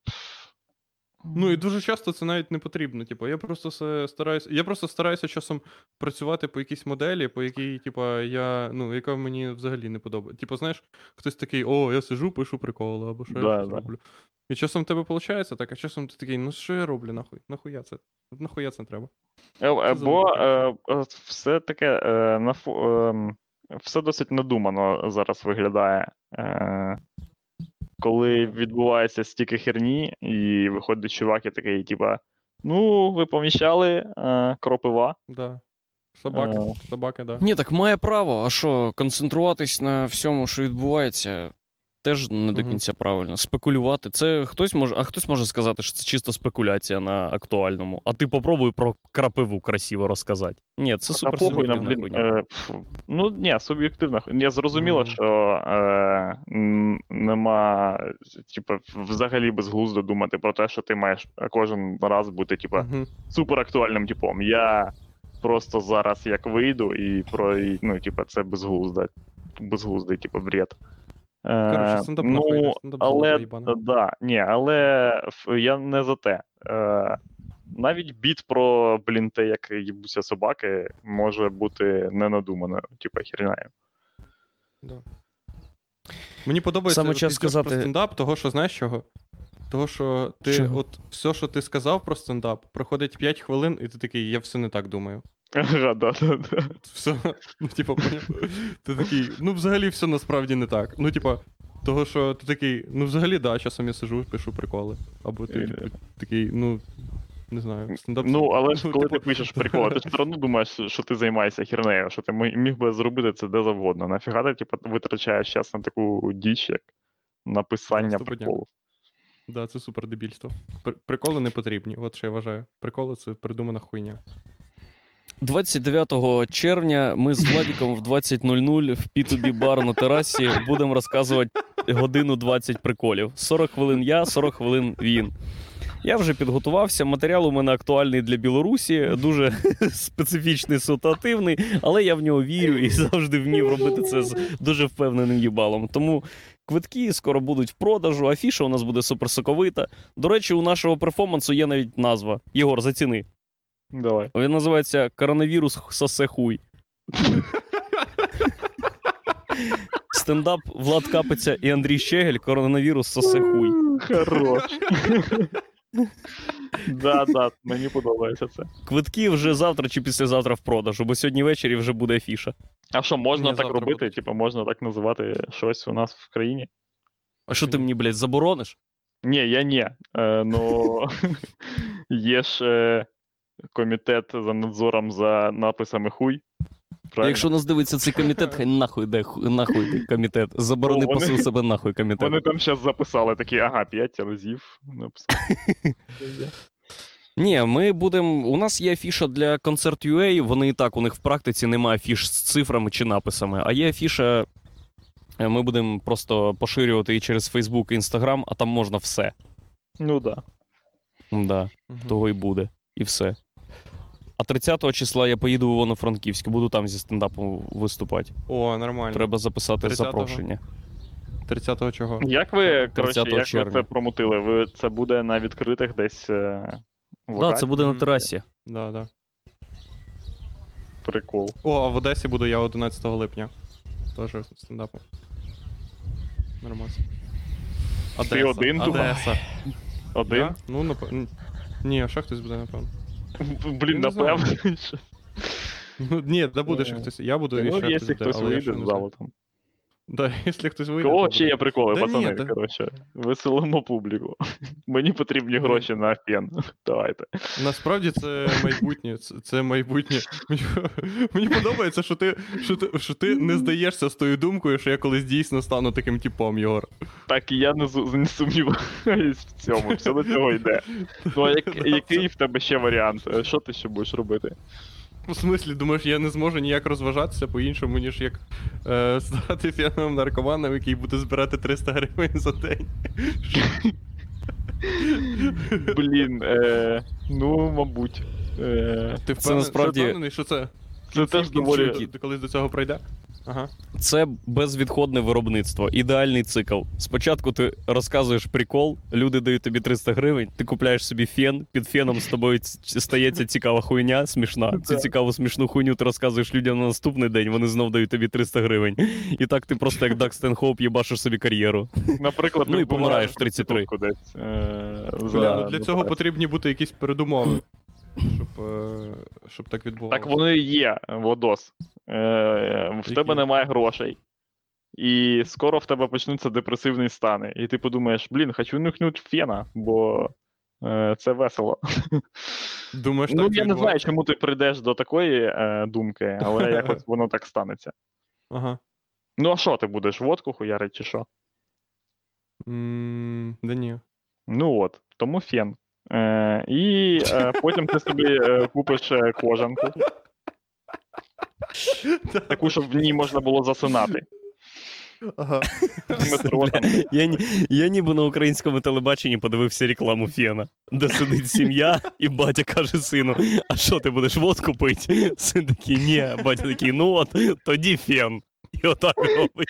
B: Ну і дуже часто це навіть не потрібно. Типу, я просто стараюся. Я просто стараюся часом працювати по якійсь моделі, по якій, типу, я, ну, яка мені взагалі не подобається. Типу, знаєш, хтось такий, о, я сижу, пишу приколи, або що
C: Да,
B: я щось
C: да.
B: роблю. І часом в тебе виходить так, а часом ти такий, ну що я роблю, нахуй? Нахуя це? Нахуя це треба?
C: Е,
B: за
C: Бо
B: логіка?
C: е, е, все таке е, на фо- ем, все досить надумано зараз виглядає. Е, Коли відбувається стільки херні, і виходить чувак і такий, типа, ну, ви поміщали е, кропива.
B: Да. Собаки,
C: Е.
B: собаки, да.
A: Ні, так має право. А що, концентруватись на всьому, що відбувається, теж не до кінця правильно. Спекулювати. Це хтось може, а хтось може сказати, що це чисто спекуляція на актуальному. А ти попробуй про крапиву красиво розказати. Ні, це супер суб'єктивна хуйня.
C: е, ну, ні, суб'єктивно. Я зрозуміло, що е, нема, типа, взагалі безглуздо думати про те, що ти маєш кожен раз бути, типа,
B: Мгм.
C: супер актуальним типом. Я просто зараз як вийду, і про і, ну, типа, це безглузда. Безглуздий, типу, бред. Е,
B: Коротше, стендап нахуй
C: ну,
B: стендап
C: але, да, ні, але я не за те. Е, навіть біт про, блін, те, як їбуться собаки, може бути ненадуманою, типа хернею.
B: Да. Мені подобається
A: Саме час сказати-
B: про стендап, того, що знаєш чого? Того, що ти,
A: Чого?
B: от все, що ти сказав про стендап, проходить 5 хвилин, і ти такий, я все не так думаю.
C: Ага, да, да, да.
B: Все, ну, типа. Ти такий, ну, взагалі, все насправді не так. Ну, типа, того, що ти такий, ну, взагалі, да, часом я сижу, пишу приколи. Або ти, типу, такий, ну. Не знаю. Стендап
C: Ну, але ж коли
B: типу,
C: ти пишеш приколи, ти ж все одно думаєш, що ти займаєшся хернею, що ти міг би зробити це де завгодно. Нафіга ти, типу, витрачаєш час на таку діч, як написання
B: Стопудняк.
C: приколів.
B: Да, це супер дебільство. Приколи не потрібні, от що я вважаю. Приколи це придумана хуйня.
A: 29 червня ми з Владіком в 20.00 в P2B бар на терасі будемо розказувати годину 20 приколів. 40 хвилин я, 40 хвилин він. Я вже підготувався. Матеріал у мене актуальний для Білорусі, дуже [LAUGHS] специфічний, ситуативний, але я в нього вірю і завжди вмів робити це з дуже впевненим їбалом. Тому квитки скоро будуть в продажу. Афіша у нас буде суперсоковита. До речі, у нашого перформансу є навіть назва. Єгор, заціни.
C: Давай.
A: Він називається Коронавірус сосе хуй. Стендап Влад Капиця і Андрій Щегель. Коронавірус сосе хуй.
C: Хорош. Да, да, мені подобається це.
A: Квитки вже завтра чи післязавтра в продажу, бо сьогодні ввечері вже буде афіша.
C: А що, можна
B: Мені
C: так
B: завтра
C: робити?
B: будуть.
C: Типу, можна так називати щось у нас в країні?
A: А що ти мені, блядь, заборониш?
C: Ні, я ні. Е, ну, [LAUGHS] є ж е, комітет за надзором за написами хуй. Правильно?
A: Якщо нас дивиться цей комітет, хай нахуй де нахуй комітет. Заборони
C: Ну, вони-
A: посил себе нахуй комітет.
C: Вони там зараз записали такі, ага, п'ять разів написали.
A: Ні, ми будемо. У нас є афіша для концерт UA, Вони і так у них в практиці немає афіш з цифрами чи написами. А є афіша. е, Ми будемо просто поширювати і через Facebook і Instagram, а там можна все.
C: Ну да.
A: Да,
B: Мгм.
A: того і буде. І все. А 30 числа я поїду в Івано-Франківськ, буду там зі стендапом виступати.
B: О, нормально.
A: Треба записати
B: 30-го?
A: запрошення.
B: 30-го чого?
C: Як ви, коротше,
A: 30
C: як ви
A: червня.
C: це промутили? Ви це буде на відкритих десь. Е,
A: Так,
C: локаціях?
A: да, це буде на терасі.
B: Да, да.
C: прикол.
B: О, а в Одесі буду я 11 липня. Теж стендапом. Нормально.
C: Ти один?
B: Одеса.
C: Один?
B: Да? Ну, напевно. Ні, ще хтось буде, напевно. [LAUGHS]
C: Блін, напевно.
B: Ну, ні, да буде ще
C: Е,
B: хтось. Я буду
C: Ну,
B: ще хтось
C: якщо хтось вийде з залу там. [LAUGHS]
B: Да, якщо хтось вийде.
C: Кого ще є приколи,
B: Да
C: пацани?
B: ні,
C: Коротше, веселимо публіку. [LAUGHS] Мені потрібні гроші на фен. [LAUGHS] Давайте.
B: Насправді це майбутнє. Це, майбутнє. Мені, подобається, що ти, що, ти, що ти не здаєшся з тою думкою, що я колись дійсно стану таким типом, Єгор.
C: Так і я не, не сумніваюсь в цьому. Все до цього йде. Ну, а як, який в тебе ще варіант? Е, Що ти ще будеш робити?
B: У смислі, думаєш, я не зможу ніяк розважатися по-іншому, ніж як е, [LAUGHS] стати фіановим наркоманом, який буде збирати 300 гривень за день. [LAUGHS]
C: Блін, е, ну, мабуть. Е,
B: Ти впевнений,
A: насправді-
B: ти впевнений, що це?
C: це теж доволі.
B: Ти колись до цього пройде? Ага.
A: Це безвідходне виробництво, ідеальний цикл. Спочатку ти розказуєш прикол, люди дають тобі 300 гривень, ти купляєш собі фен, під феном з тобою стається цікава хуйня, смішна. [LAUGHS] Цю цікаву смішну хуйню ти розказуєш людям на наступний день, вони знов дають тобі 300 гривень. І так ти просто як Дак Стенхоуп їбашиш собі кар'єру.
C: Наприклад,
A: Ну і помираєш в 33.
C: Десь, е,
B: Бля, ну для цього потрібні бути якісь передумови, щоб, е, щоб так відбувалося.
C: Так воно і є, Водос. Е, в тебе немає грошей. І скоро в тебе почнуться депресивні стани. І ти подумаєш, блін, хочу нюхнути фена, бо е, це весело. [LAUGHS]
B: Думаєш,
C: ну,
B: так
C: я не знаю,
B: відбувається?
C: чому ти прийдеш до такої е, думки, але [LAUGHS] якось воно так станеться.
B: Ага.
C: Ну, а що ти будеш? Водку хуярить чи що?
B: М, Да ні.
C: Ну от, тому фен. Е, і е, потім ти собі е, купиш е, кожанку, [LAUGHS] [LAUGHS] таку, щоб в ній можна було засинати.
B: Ага. [LAUGHS]
A: Я, ні- я ніби на українському телебаченні подивився рекламу фена, де сидить сім'я, і батя каже сину: А що ти будеш водку пити? Син такий, ні, батя такий, ну от, тоді фен. І отак робить.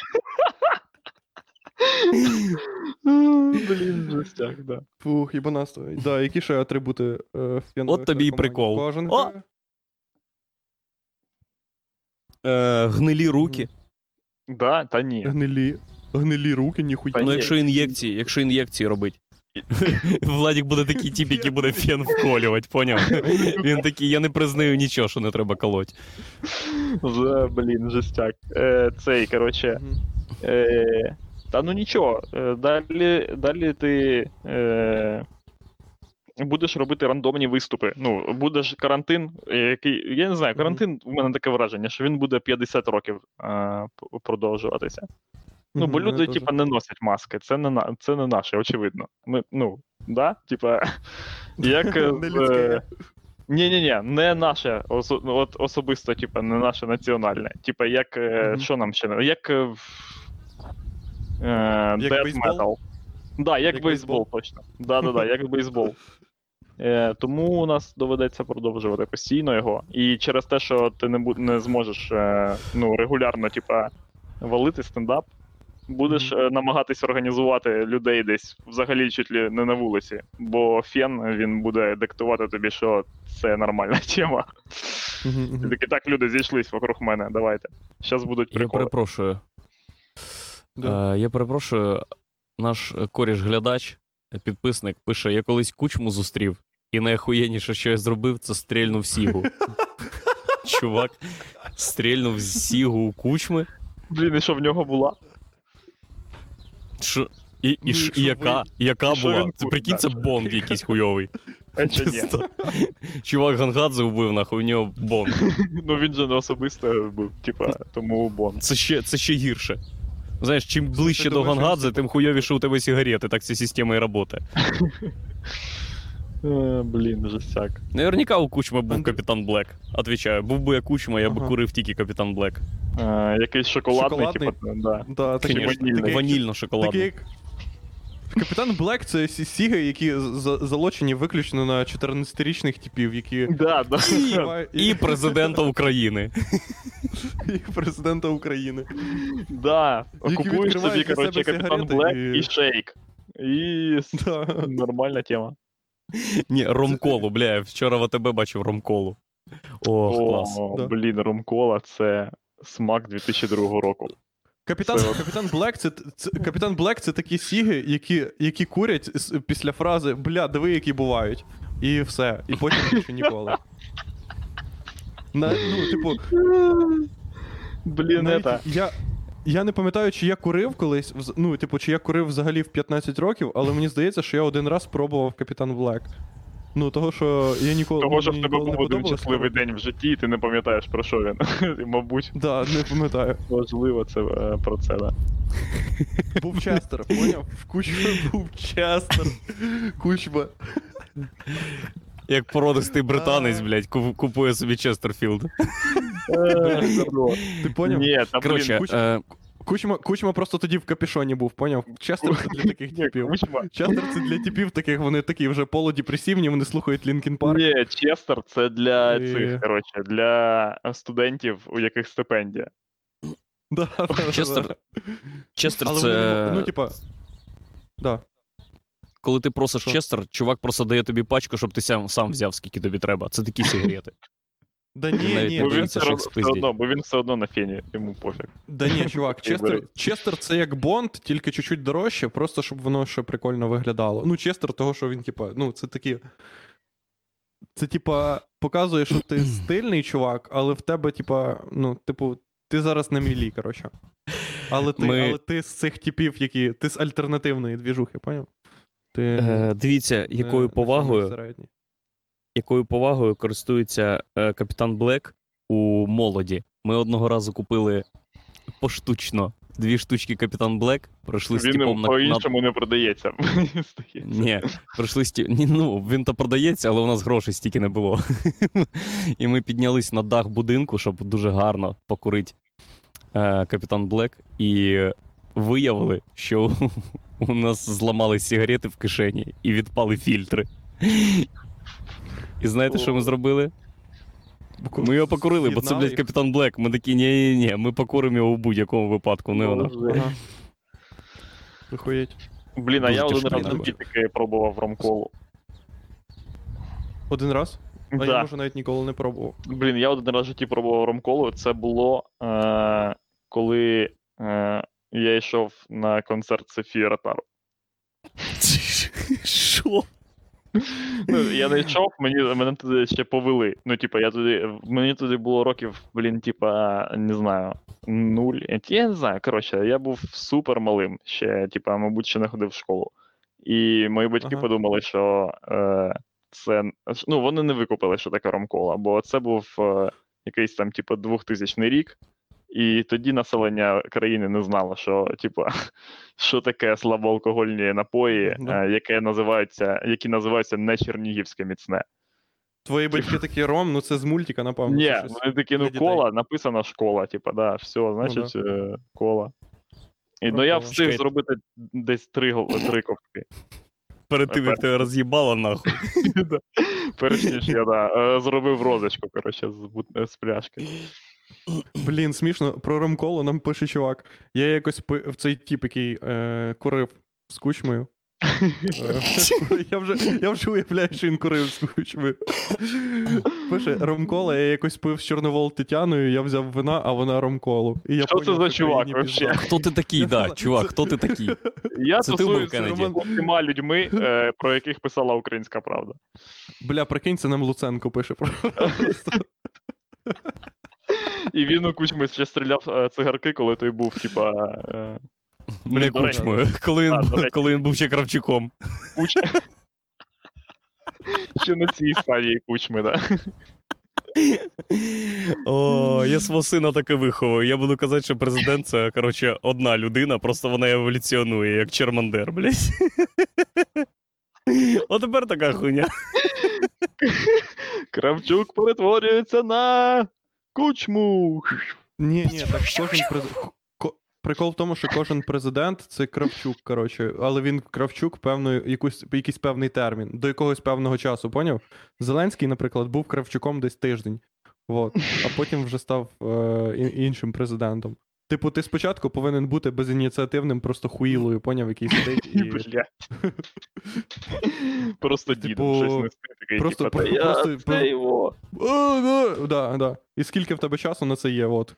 C: Блін, жестяк, да.
B: Фух, ібанасто. Да, які ще атрибути е, фенових
A: От тобі і
B: наркоманів?
A: прикол.
B: Кожанка.
A: О! Е, гнилі руки.
C: Да, та ні.
B: Гнилі. Гнилі руки, ніхуя.
C: Та
A: Ну,
C: ні.
A: якщо ін'єкції, якщо ін'єкції робить. [LAUGHS] Владік буде такий тип, який буде фен вколювати, поняв? Він такий, я не признаю нічого, що не треба колоть.
C: Вже, блін, жестяк. Е, цей, коротше.
B: Мгм.
C: Е, та ну нічого. Е, далі, далі ти. Е, будеш робити рандомні виступи. Ну, буде ж карантин, е, який. Я не знаю, карантин, у мене таке враження, що він буде 50 років е, продовжуватися. Ну, бо люди, типа, не носять маски. Це не на це не наше, очевидно. Ми, ну, да? Типа, [LAUGHS] як. е,
B: Не
C: в-
B: людське.
C: ні, ні, ні, не наше осо, от особисто, типа, не наше національне. Типа, як. е. Що нам ще не. Як. е, Е,
B: Як
C: death
B: бейсбол?
C: metal. Да, як,
B: Як
C: бейсбол,
B: бейсбол?
C: точно. Да, да, да, як бейсбол. Е, тому у нас доведеться продовжувати постійно його. І через те, що ти не, бу- не зможеш е, ну, регулярно, типа, валити стендап, будеш е, намагатись організувати людей десь взагалі чуть ли не на вулиці. Бо фен він буде диктувати тобі, що це нормальна [LAUGHS] тема.
B: Мгм,
C: Ти
B: мгм.
C: такий, так, люди зійшлись вокруг мене, давайте. Зараз будуть
A: Я
C: приколи.
A: перепрошую.
B: Да.
A: Е, я перепрошую, наш е, коріш-глядач, е, підписник, пише: я колись кучму зустрів, і найохуєнніше, що я зробив, це стрільнув сігу. Чувак стрільнув сігу у кучми.
C: Блін, і що в нього була?
A: Що? І, і,
B: Ну,
A: ш- і яка,
C: ви-
A: яка
C: і що
A: була?
C: він
A: Це прикинь, це Bond якийсь хуйовий.
C: А чи ні?
A: Чувак Гонгадзе вбив, нахуй, у нього Bond.
C: Ну він же не особисто був, типа, тому Bond.
A: Це ще, це ще гірше. Знаєш, чим ближче до
B: думаєш, Гонгадзе,
A: тим хуйовіше у тебе сигарети, так ця система і працює.
C: Е, Блін, жестяк.
A: Наверняка у Кучма був капітан Блек. Отвічаю, був би я Кучма, я б
B: Ага.
A: курив тільки капітан Блек.
C: Е, Якийсь шоколадний,
B: Шоколадний?
C: типа, да.
B: Да, такий,
A: Конечно,
C: ванільний.
B: такий,
A: ванільно-шоколадний.
B: такий як... Капітан Блек це сі- сіги, які за- залочені виключно на 14-річних типів, які
C: Да, да. [LAUGHS]
A: І президента України.
B: і президента України.
C: Да.
B: Які
C: Купуєш
B: відкривають
C: собі,
B: для
C: коротше,
B: себе
C: капітан
B: сигарети
C: Блек
B: і-
C: і шейк. І с-
B: Да.
C: нормальна тема. [LAUGHS]
A: Ні, ромколу, бля, я вчора в АТБ бачив ромколу. Ох, клас.
C: О,
B: Да.
C: блін, ромкола це смак 2002 року.
B: Капітан,
C: Це-
B: капітан Блек це, це капітан Блек це такі сіги, які, які курять після фрази бля, диви, які бувають. І все. І потім більше ніколи. На, ну, типу,
C: Блін,
B: навіть
C: это.
B: я, я не пам'ятаю, чи я курив колись, ну, типу, чи я курив взагалі в 15 років, але мені здається, що я один раз пробував Captain Black. Ну, того, що я ніколи,
C: Того, що в тебе був один щасливий день в житті, і ти не пам'ятаєш про що він. [LAUGHS] Мабуть,
B: Да, не пам'ятаю.
C: важливо це е, про це, да.
B: Був Chester, поняв? В кучмі був Chester. Кучма.
A: Як породистий британець, блядь, купує собі Chesterfield.
B: Ти поняв?
C: Ні, та блін,
B: куч-
A: е,
B: Кучма, кучма просто тоді в капюшоні був, поняв? Честер це для таких типів. Честер це для типів таких, вони такі вже полудепресивні, вони слухають Лінкін Парк.
C: Ні, Честер це для
B: І-
C: цих, коротше, для студентів, у яких стипендія.
B: Да,
A: Честер
B: да.
A: Честер
B: Але вони,
A: це.
B: ну, типа. Да.
A: Коли ти просиш
B: Що?
A: Честер, чувак просто дає тобі пачку, щоб ти сам, сам взяв, скільки тобі треба. Це такі сигарети.
B: Да ні,
A: не
B: ні,
C: Бо він все, одно, все одно, бо він все одно на фені, йому пофіг.
B: да ні, чувак, [LAUGHS] Честер. Честер це як Бонд, тільки чуть-чуть дорожче, просто щоб воно ще прикольно виглядало. Ну, Честер, того, що він, типа, ну, це такі. Це, типа, показує, що ти [CLEARS THROAT] стильний чувак, але в тебе, типа, ну, типу, ти зараз на мілі, коротше. Але ти,
A: Ми-
B: але ти з цих типів, які. Ти з альтернативної двіжухи, поняв? Ти
A: Е, Дивіться, якою
B: не
A: повагою. Якою повагою користується е, капітан Блек у молоді. Ми одного разу купили поштучно дві штучки капітан Блек, пройшли з
C: Він
A: типом на, на...
C: по-іншому не продається. [LAUGHS]
A: Ні, пройшли з ті... Ні, ну, він то продається, але у нас грошей стільки не було. [LAUGHS] І ми піднялись на дах будинку, щоб дуже гарно покурити е, капітан Блек, і виявили, що у нас зламались сигарети в кишені і відпали фільтри. І знаєте, що ми зробили? Ми його покурили, бо це, блядь, капітан Блек. Ми такі, ні, ні, ні, ми покуримо його у будь-якому випадку, не вона.
B: Виходять.
C: Блін, а я один раз в таки пробував ромколу.
B: Один раз? А я, може, навіть ніколи не пробував.
C: Блін, я один раз в житті пробував ромколу. Це було е- коли е- я йшов на концерт Софії Ротару. [LAUGHS]
A: Що?
C: Ну, я не йшов, мені мене туди ще повели. Ну, типа, я туди. Мені туди було років, блін, типа, не знаю, нуль. Я не знаю. Коротше, я був супер малим. Ще, типа, мабуть, ще не ходив в школу. І мої батьки
B: Ага.
C: подумали, що е, це ну, вони не викупили, що таке ромкола, бо це був е, якийсь там, типу, 2000 рік. І тоді населення країни не знало, що типу, [LAUGHS] що таке слабоалкогольні напої,
B: Да.
C: е, яке називаються, які називаються не чернігівське міцне.
B: Твої батьки такі ром, ну це з мультика, напевно.
C: Ні, вони такі, ну
B: для дітей.
C: кола, написано школа, типу, да, все, значить, е, кола. І, ну, я встиг
A: Чекай.
C: зробити десь три, три ковтки.
A: Перед тим, як тебе роз'їбало, нахуй. [LAUGHS]
C: Перш ніж я да, е, зробив розочку, коротше, з пляшки.
B: Блін, смішно, про ромколу нам пише чувак. Я якось пи... в цей тип, який е, курив з кучмою. Е, [LAUGHS] я, вже, я вже уявляю, що він курив з кучмою. Пише, ромкола, я якось пив з Чорновол Тетяною, я взяв вина, а вона ромколу. І я
C: Що це за чувак вообще?
A: Хто ти такий, да, [LAUGHS] чувак, хто ти такий?
C: Я
A: Це ти був
C: тусуюся
A: Кеннеді.
C: з усіма людьми, е, про яких писала українська правда.
B: Бля, прикинь, це нам Луценко пише про. [LAUGHS]
C: І він у кучми ще стріляв е, цигарки, коли той був, типа. Е,
A: Мене кучмою, коли він, коли він був ще Кравчуком.
C: куч... Ще на цій стадії кучми, да.
A: О, я свого сина таки виховую. Я буду казати, що президент це, коротше, одна людина, просто вона еволюціонує, як Чермандер, блядь. От тепер така хуйня.
C: Кравчук перетворюється на кучму.
B: Ні, ні, так кожен президент. Прикол в тому, що кожен президент це Кравчук, коротше, але він Кравчук певною, якусь, якийсь певний термін, до якогось певного часу, поняв? Зеленський, наприклад, був Кравчуком десь тиждень, вот, а потім вже став е, іншим президентом. Типу, ти спочатку повинен бути безініціативним, просто хуїлою, поняв, який сидить [LAUGHS] і. [LAUGHS]
C: Просто
B: Типу,
C: дідом щось нести такий,
B: просто-
C: типа,
B: про-
C: «Та я
B: просто-. І скільки в тебе часу на це є? От.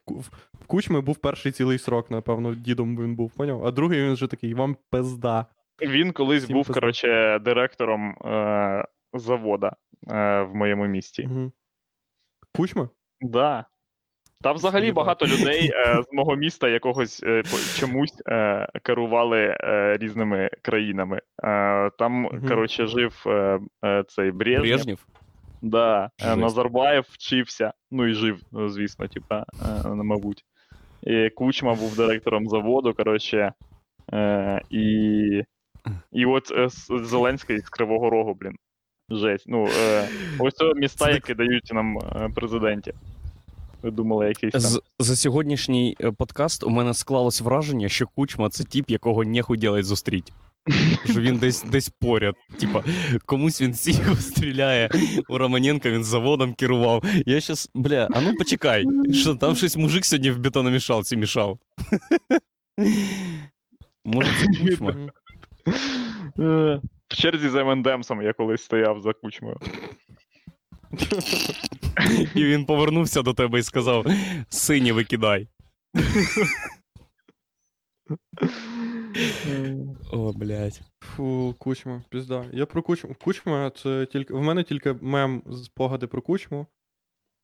B: В Кучми був перший цілий срок, напевно, дідом він був, поняв? А другий він вже такий, вам пизда.
C: Він колись був, коротше, директором е, завода е, в моєму місті.
B: Кучма?
C: Да. Та взагалі багато людей е, з мого міста якогось е, чомусь е, керували е, різними країнами. Е, там,
B: Мгм.
C: коротше, жив е, цей Брежнєв.
A: Брежнєв?
C: Да. Назарбаєв вчився, ну і жив, ну, звісно, типа, е, мабуть. І Кучма був директором заводу, коротше. Е, і, і от е, Зеленський з Кривого Рогу, блін. Жесть. Ну, е, ось це міста, які дають нам президентів. Думали, якийсь там.
A: З, за сьогоднішній е, подкаст у мене склалось враження, що кучма це тип, якого нехуй делать зустріть. Що він десь десь поряд. Типа, комусь він сіго стріляє, у Романенка він заводом керував. Я щас, бля, а ну почекай, що там щось мужик сьогодні в бетономішалці мішав. Може, це кучма?
C: Е, В черзі за Мендемсом я колись стояв за кучмою.
A: І він повернувся до тебе і сказав: сині викидай. О, блядь.
B: Фу, кучма, пізда. Я про кучму. Кучма це тільки. В мене тільки мем спогади про кучму.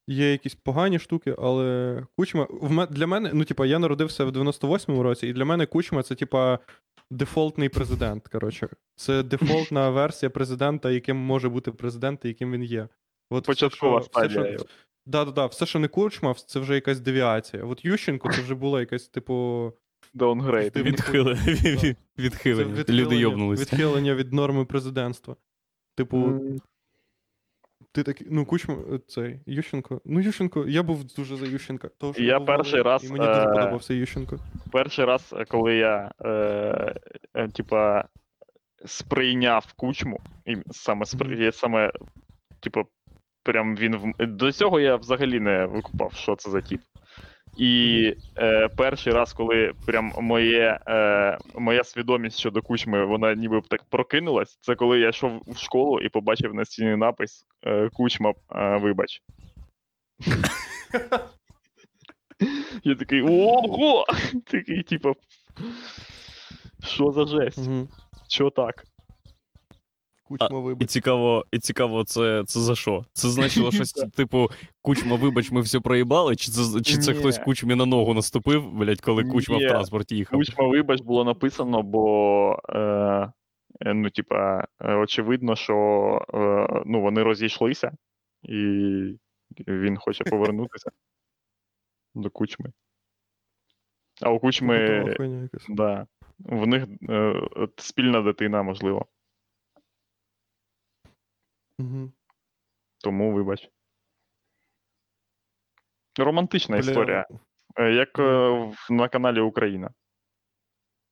B: Є якісь погані штуки, але кучма. В. Для мене, ну, типа, я народився в 98-му році, і для мене кучма це, типа, дефолтний президент. Коротше. Це дефолтна версія президента, яким може бути президент, і яким він є. От
C: Початкова
B: все, що, все,
C: стадія.
B: що... Да, да, да, все, що не кучма, це вже якась девіація. От Ющенко це вже була якась, типу.
C: Даунгрейд.
A: Відхили...
B: Да.
A: Відхилення. Люди йобнулись.
B: Відхилення від норми президентства. Типу, ти такий, ну, кучма, е, цей, Ющенко. Ну, Ющенко, я був дуже за Ющенка. Того, що
C: Я
B: був
C: перший раз,
B: І мені дуже
C: е,
B: подобався Ющенко.
C: Перший раз, е, коли я е, е, типа, сприйняв кучму, і саме спри... Я саме, типу, прям він в... до цього я взагалі не викупав, що це за тип. І е, перший раз, коли прям моє, е, моя свідомість щодо кучми, вона ніби так прокинулась, це коли я йшов в школу і побачив на стіні напис е, Кучма, е, вибач. Я такий ого! Такий, типу. Що за жесть? Що так?
B: Кучма
A: І
B: вибач.
A: цікаво, і цікаво, це, це за що? Це значило щось, [LAUGHS] типу, кучма, вибач, ми все проїбали, чи це, чи це хтось кучмі на ногу наступив, блядь, коли кучма
C: Ні.
A: в транспорті їхав?
C: Кучма, вибач, було написано, бо е, Е, Ну, типа, е, очевидно, що е, ну, вони розійшлися, і він хоче [LAUGHS] повернутися до кучми. А у кучми, да, в них е, спільна дитина, можливо.
B: Мгм.
C: Тому вибач. Романтична
B: Бля,
C: історія, е, як е, в- на каналі Україна.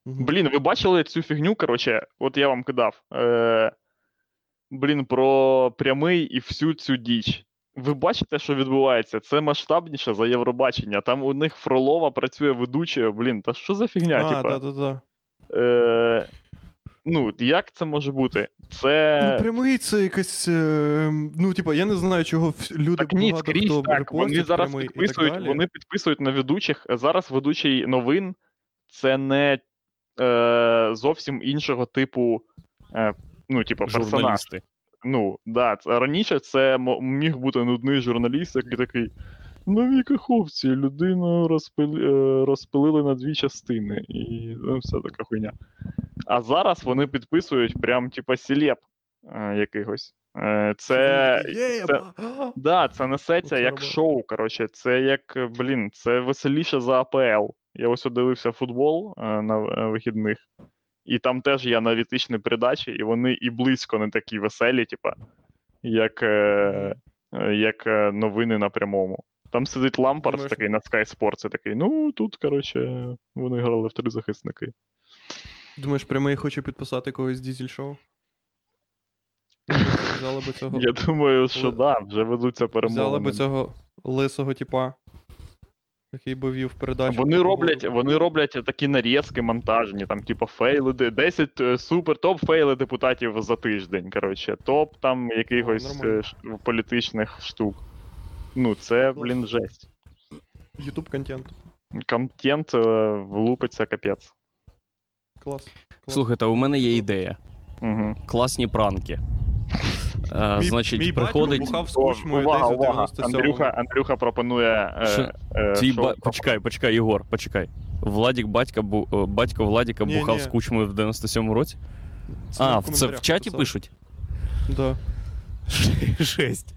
B: мгм.
C: Блін, ви бачили цю фігню? Коротше, от я вам кидав. Е, блін, про прямий і всю цю діч. Ви бачите, що відбувається? Це масштабніше за Євробачення. Там у них Фролова працює ведучою. Блін, та що за фігня?
B: А,
C: типа,
B: да-да-да.
C: е, ну, як це може бути? Це.
B: Ну, прямий це якась. е, Ну, типа, я не знаю, чого люди
C: Так ні,
B: багато
C: скрізь
B: хто
C: так. Вони зараз
B: прямий і так
C: підписують, вони підписують на ведучих. Зараз ведучий новин це не е, зовсім іншого типу, е, ну, типу, персонаж. Ну, да, це- раніше це міг бути нудний журналіст, який такий. Нові каховці, людину розпили, е, розпилили на дві частини, і ну, все така хуйня. А зараз вони підписують прям, типа, селеп е, якихось. Е, це, це- [GASPS] Да, це несеться як шоу. Коротше, це як, блін, це веселіше за АПЛ. Я ось дивився футбол е, на вихідних, і там теж є аналітичні передачі, і вони і близько не такі веселі, типа, як, як новини на прямому. Там сидить Лампард
B: Думаєш-
C: такий на Sky Sports, і такий, ну тут, коротше, вони грали в три захисники.
B: Думаєш, прямий хоче підписати когось з дізель-шоу? Взяли би цього,
C: Я думаю, що
B: Ли-
C: да, вже ведуться перемоги.
B: взяли би цього лисого типа, який би вів передачу.
C: Вони роблять, вони роблять такі нарізки монтажні, там, типу, фейли, 10 е, супер топ фейли депутатів за тиждень. Коротше, топ там якихось
B: нормально.
C: е, політичних штук. Ну, це, блін, жесть.
B: Ютуб контент.
C: Контент е, влупиться капець.
B: Клас. Клас.
A: Слухайте, у мене є ідея.
C: Угу.
A: Класні пранки. Е,
B: Мій-
A: значить,
B: мій батько
A: приходить.
B: бухав з кучмою
C: увага, увага.
B: 97-му.
C: Андрюха, Андрюха пропонує. Е, е,
A: Твій
C: шоу
A: ба... Почекай, почекай, Єгор, почекай. Владік батька бу... батько Владіка
B: Ні,
A: бухав
B: ні.
A: з кучмою в 97-му році.
B: Це
A: А,
B: в
A: це в чаті
B: написав.
A: пишуть?
B: Да.
A: Жесть.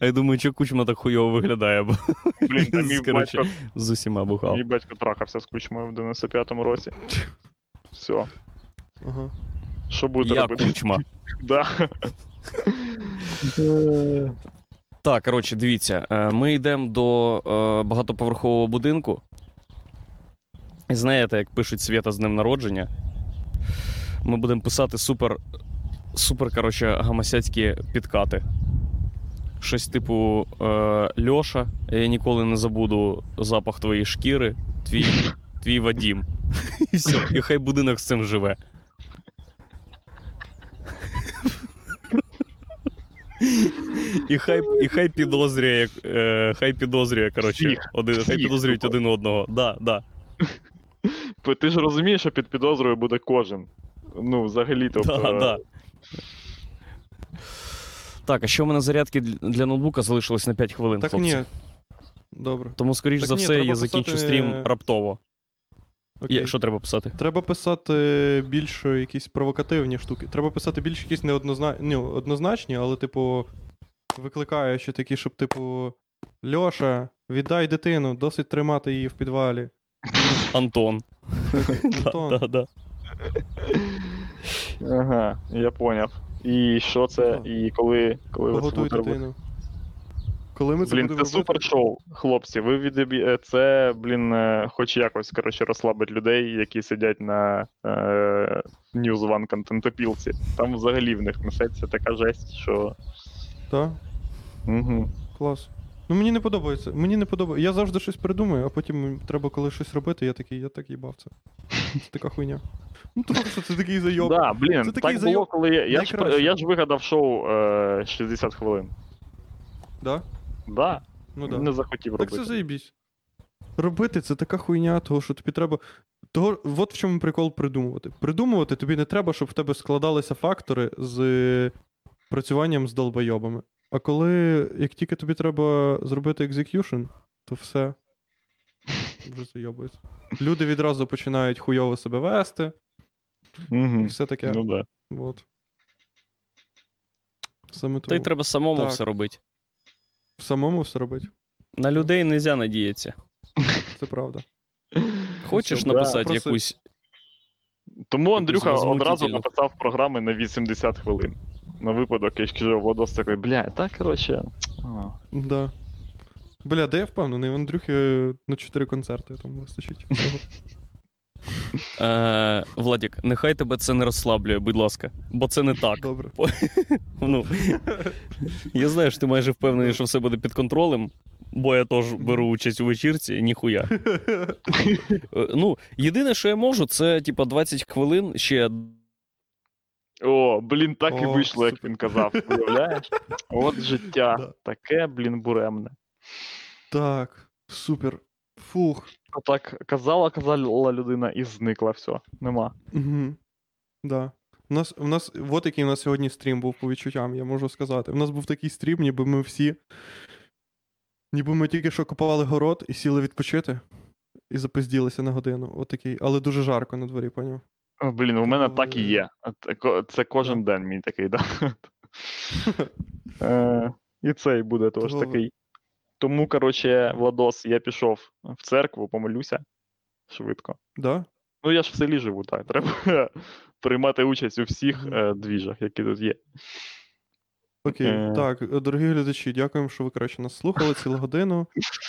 A: А я думаю, що кучма так хуйово виглядає, бо
C: Блін, та мій батько,
A: з усіма бухав.
C: мій батько трахався з кучмою в 95-му році. Все.
B: Ага.
C: Що буде
A: Я
C: робити?
A: кучма. [LAUGHS]
C: Да. [LAUGHS]
A: Так, коротше, дивіться, е, ми йдемо до е, багатоповерхового будинку. І знаєте, як пишуть Свята з днем народження. Ми будемо писати супер, супер, коротше, гамасяцькі підкати. Щось типу е, Льоша, я ніколи не забуду запах твоєї шкіри, твій, твій Вадім. [LAUGHS] І все, і хай будинок з цим живе. І хай, і хай підозрює, е, хай підозрює, коротше, один, хай підозрюють один одного. Да, да.
C: Ти ж розумієш, що під підозрою буде кожен. Ну, взагалі, [LAUGHS] тобто.
A: Да, да. Так, а що в мене зарядки для ноутбука залишилось на 5 хвилин,
B: Так
A: хлопці.
B: ні. Добре.
A: Тому, скоріш
B: Так
A: за все,
B: треба
A: я закінчу
B: писати-
A: стрім раптово.
B: Окей.
A: Що треба писати?
B: Треба писати більш якісь провокативні штуки. Треба писати більш якісь неоднозначні, ну, однозначні, але, типу, викликаючи такі, щоб, типу, Льоша, віддай дитину, досить тримати її в підвалі.
A: Антон. [LAUGHS]
B: Антон, [LAUGHS]
A: Да, да, да.
C: Ага, я поняв. І що це? І коли, коли ви це будете робити?
B: дитину. Коли ми це
C: Блін, це супер шоу, хлопці. Ви відебі... е, Це, блін, е, хоч якось, коротше, розслабить людей, які сидять на е... News One контентопілці. Там взагалі в них несеться така жесть, що.
B: Так,
C: Угу.
B: клас. Ну мені не подобається. Мені не подобається. Я завжди щось придумаю, а потім треба коли щось робити, я такий, я так їбав це. Така хуйня. Ну тому що це такий зайоб.
C: Да, блін,
B: Це такий
C: так було, коли я. Я ж, я ж вигадав шоу е... 60 хвилин.
B: Да?
C: Да,
B: Ну да.
C: не захотів
B: Так
C: робити.
B: це заєбісь. Робити це така хуйня, того, що тобі треба. Того, от в чому прикол придумувати. Придумувати тобі не треба, щоб в тебе складалися фактори з е, працюванням з долбойобами. А коли, як тільки тобі треба зробити execution, то все. Вже зайобується. Люди відразу починають хуйово себе вести.
C: Угу.
B: Все таке.
C: Ну да.
B: От. Саме
A: Та й
B: тому.
A: треба самому
B: Так.
A: все робити.
B: Самому все робити.
A: На людей не можна надіятися. [LAUGHS]
B: Це правда.
A: Хочеш
C: Це да.
A: написати
B: Просто-
A: якусь.
C: Тому Андрюха одразу написав програми на 80 хвилин. На випадок, якщо Владос такий, бля, так, коротше. а,
B: Да. Бля, де я впевнений, в Андрюхи на 4 концерти там вистачить.
A: Е, Владік, нехай тебе це не розслаблює, будь ласка, бо це не так.
B: Добре. [LAUGHS]
A: Ну, я знаю, що ти майже впевнений, що все буде під контролем, бо я теж беру участь у вечірці, ніхуя. [LAUGHS] Е, Ну, єдине, що я можу, це типа 20 хвилин ще.
C: О, блін, так і
B: О,
C: вийшло, як він казав. Уявляєш? [LAUGHS] От життя.
B: Да.
C: Таке, блін, буремне.
B: Так, супер. Фух.
C: Так казала, казала людина і зникла все. Нема.
B: Угу. Да. У нас, у нас, от який у нас сьогодні стрім був по відчуттям, я можу сказати. У нас був такий стрім, ніби ми всі. Ніби ми тільки що копали город і сіли відпочити. І запизділися на годину. От такий. Але дуже жарко на дворі, поняв?
C: Блін, у мене так і є. Це кожен день мій такий, да. [LAUGHS] Е, І цей буде теж такий. Тому, коротше, Владос, я пішов в церкву, помолюся швидко.
B: Да?
C: Ну, я ж в селі живу, так. Треба [LAUGHS] приймати участь у всіх е, двіжах, які тут є.
B: Окей.
C: Е.
B: Так, дорогі глядачі, дякуємо, що ви коротше нас слухали цілу годину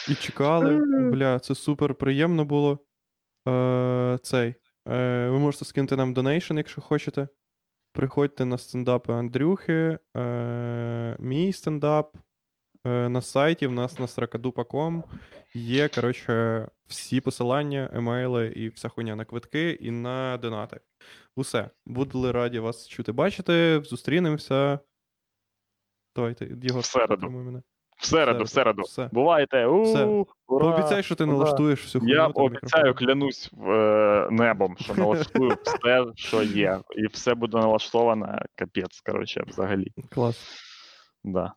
B: і чекали. [LAUGHS] Бля, це супер приємно було. Е, цей. Е, ви можете скинути нам donation, якщо хочете. Приходьте на стендапи Андрюхи, е, мій стендап. Е, на сайті в нас на srakadupa.com є, коротше, всі посилання, емейли і вся хуйня на квитки і на донати. Усе. Були раді вас чути бачити. Зустрінемося. Давайте,
C: В середу.
B: мене.
C: В середу, в середу.
B: Все.
C: Бувайте.
B: Все.
C: ура!
B: Пообіцяй, що ти
C: ура.
B: налаштуєш всю хуйню.
C: Я обіцяю, клянусь е, небом, що налаштую [LAUGHS] все, що є. І все буде налаштовано, капець, коротше, взагалі.
B: Клас.
C: Да.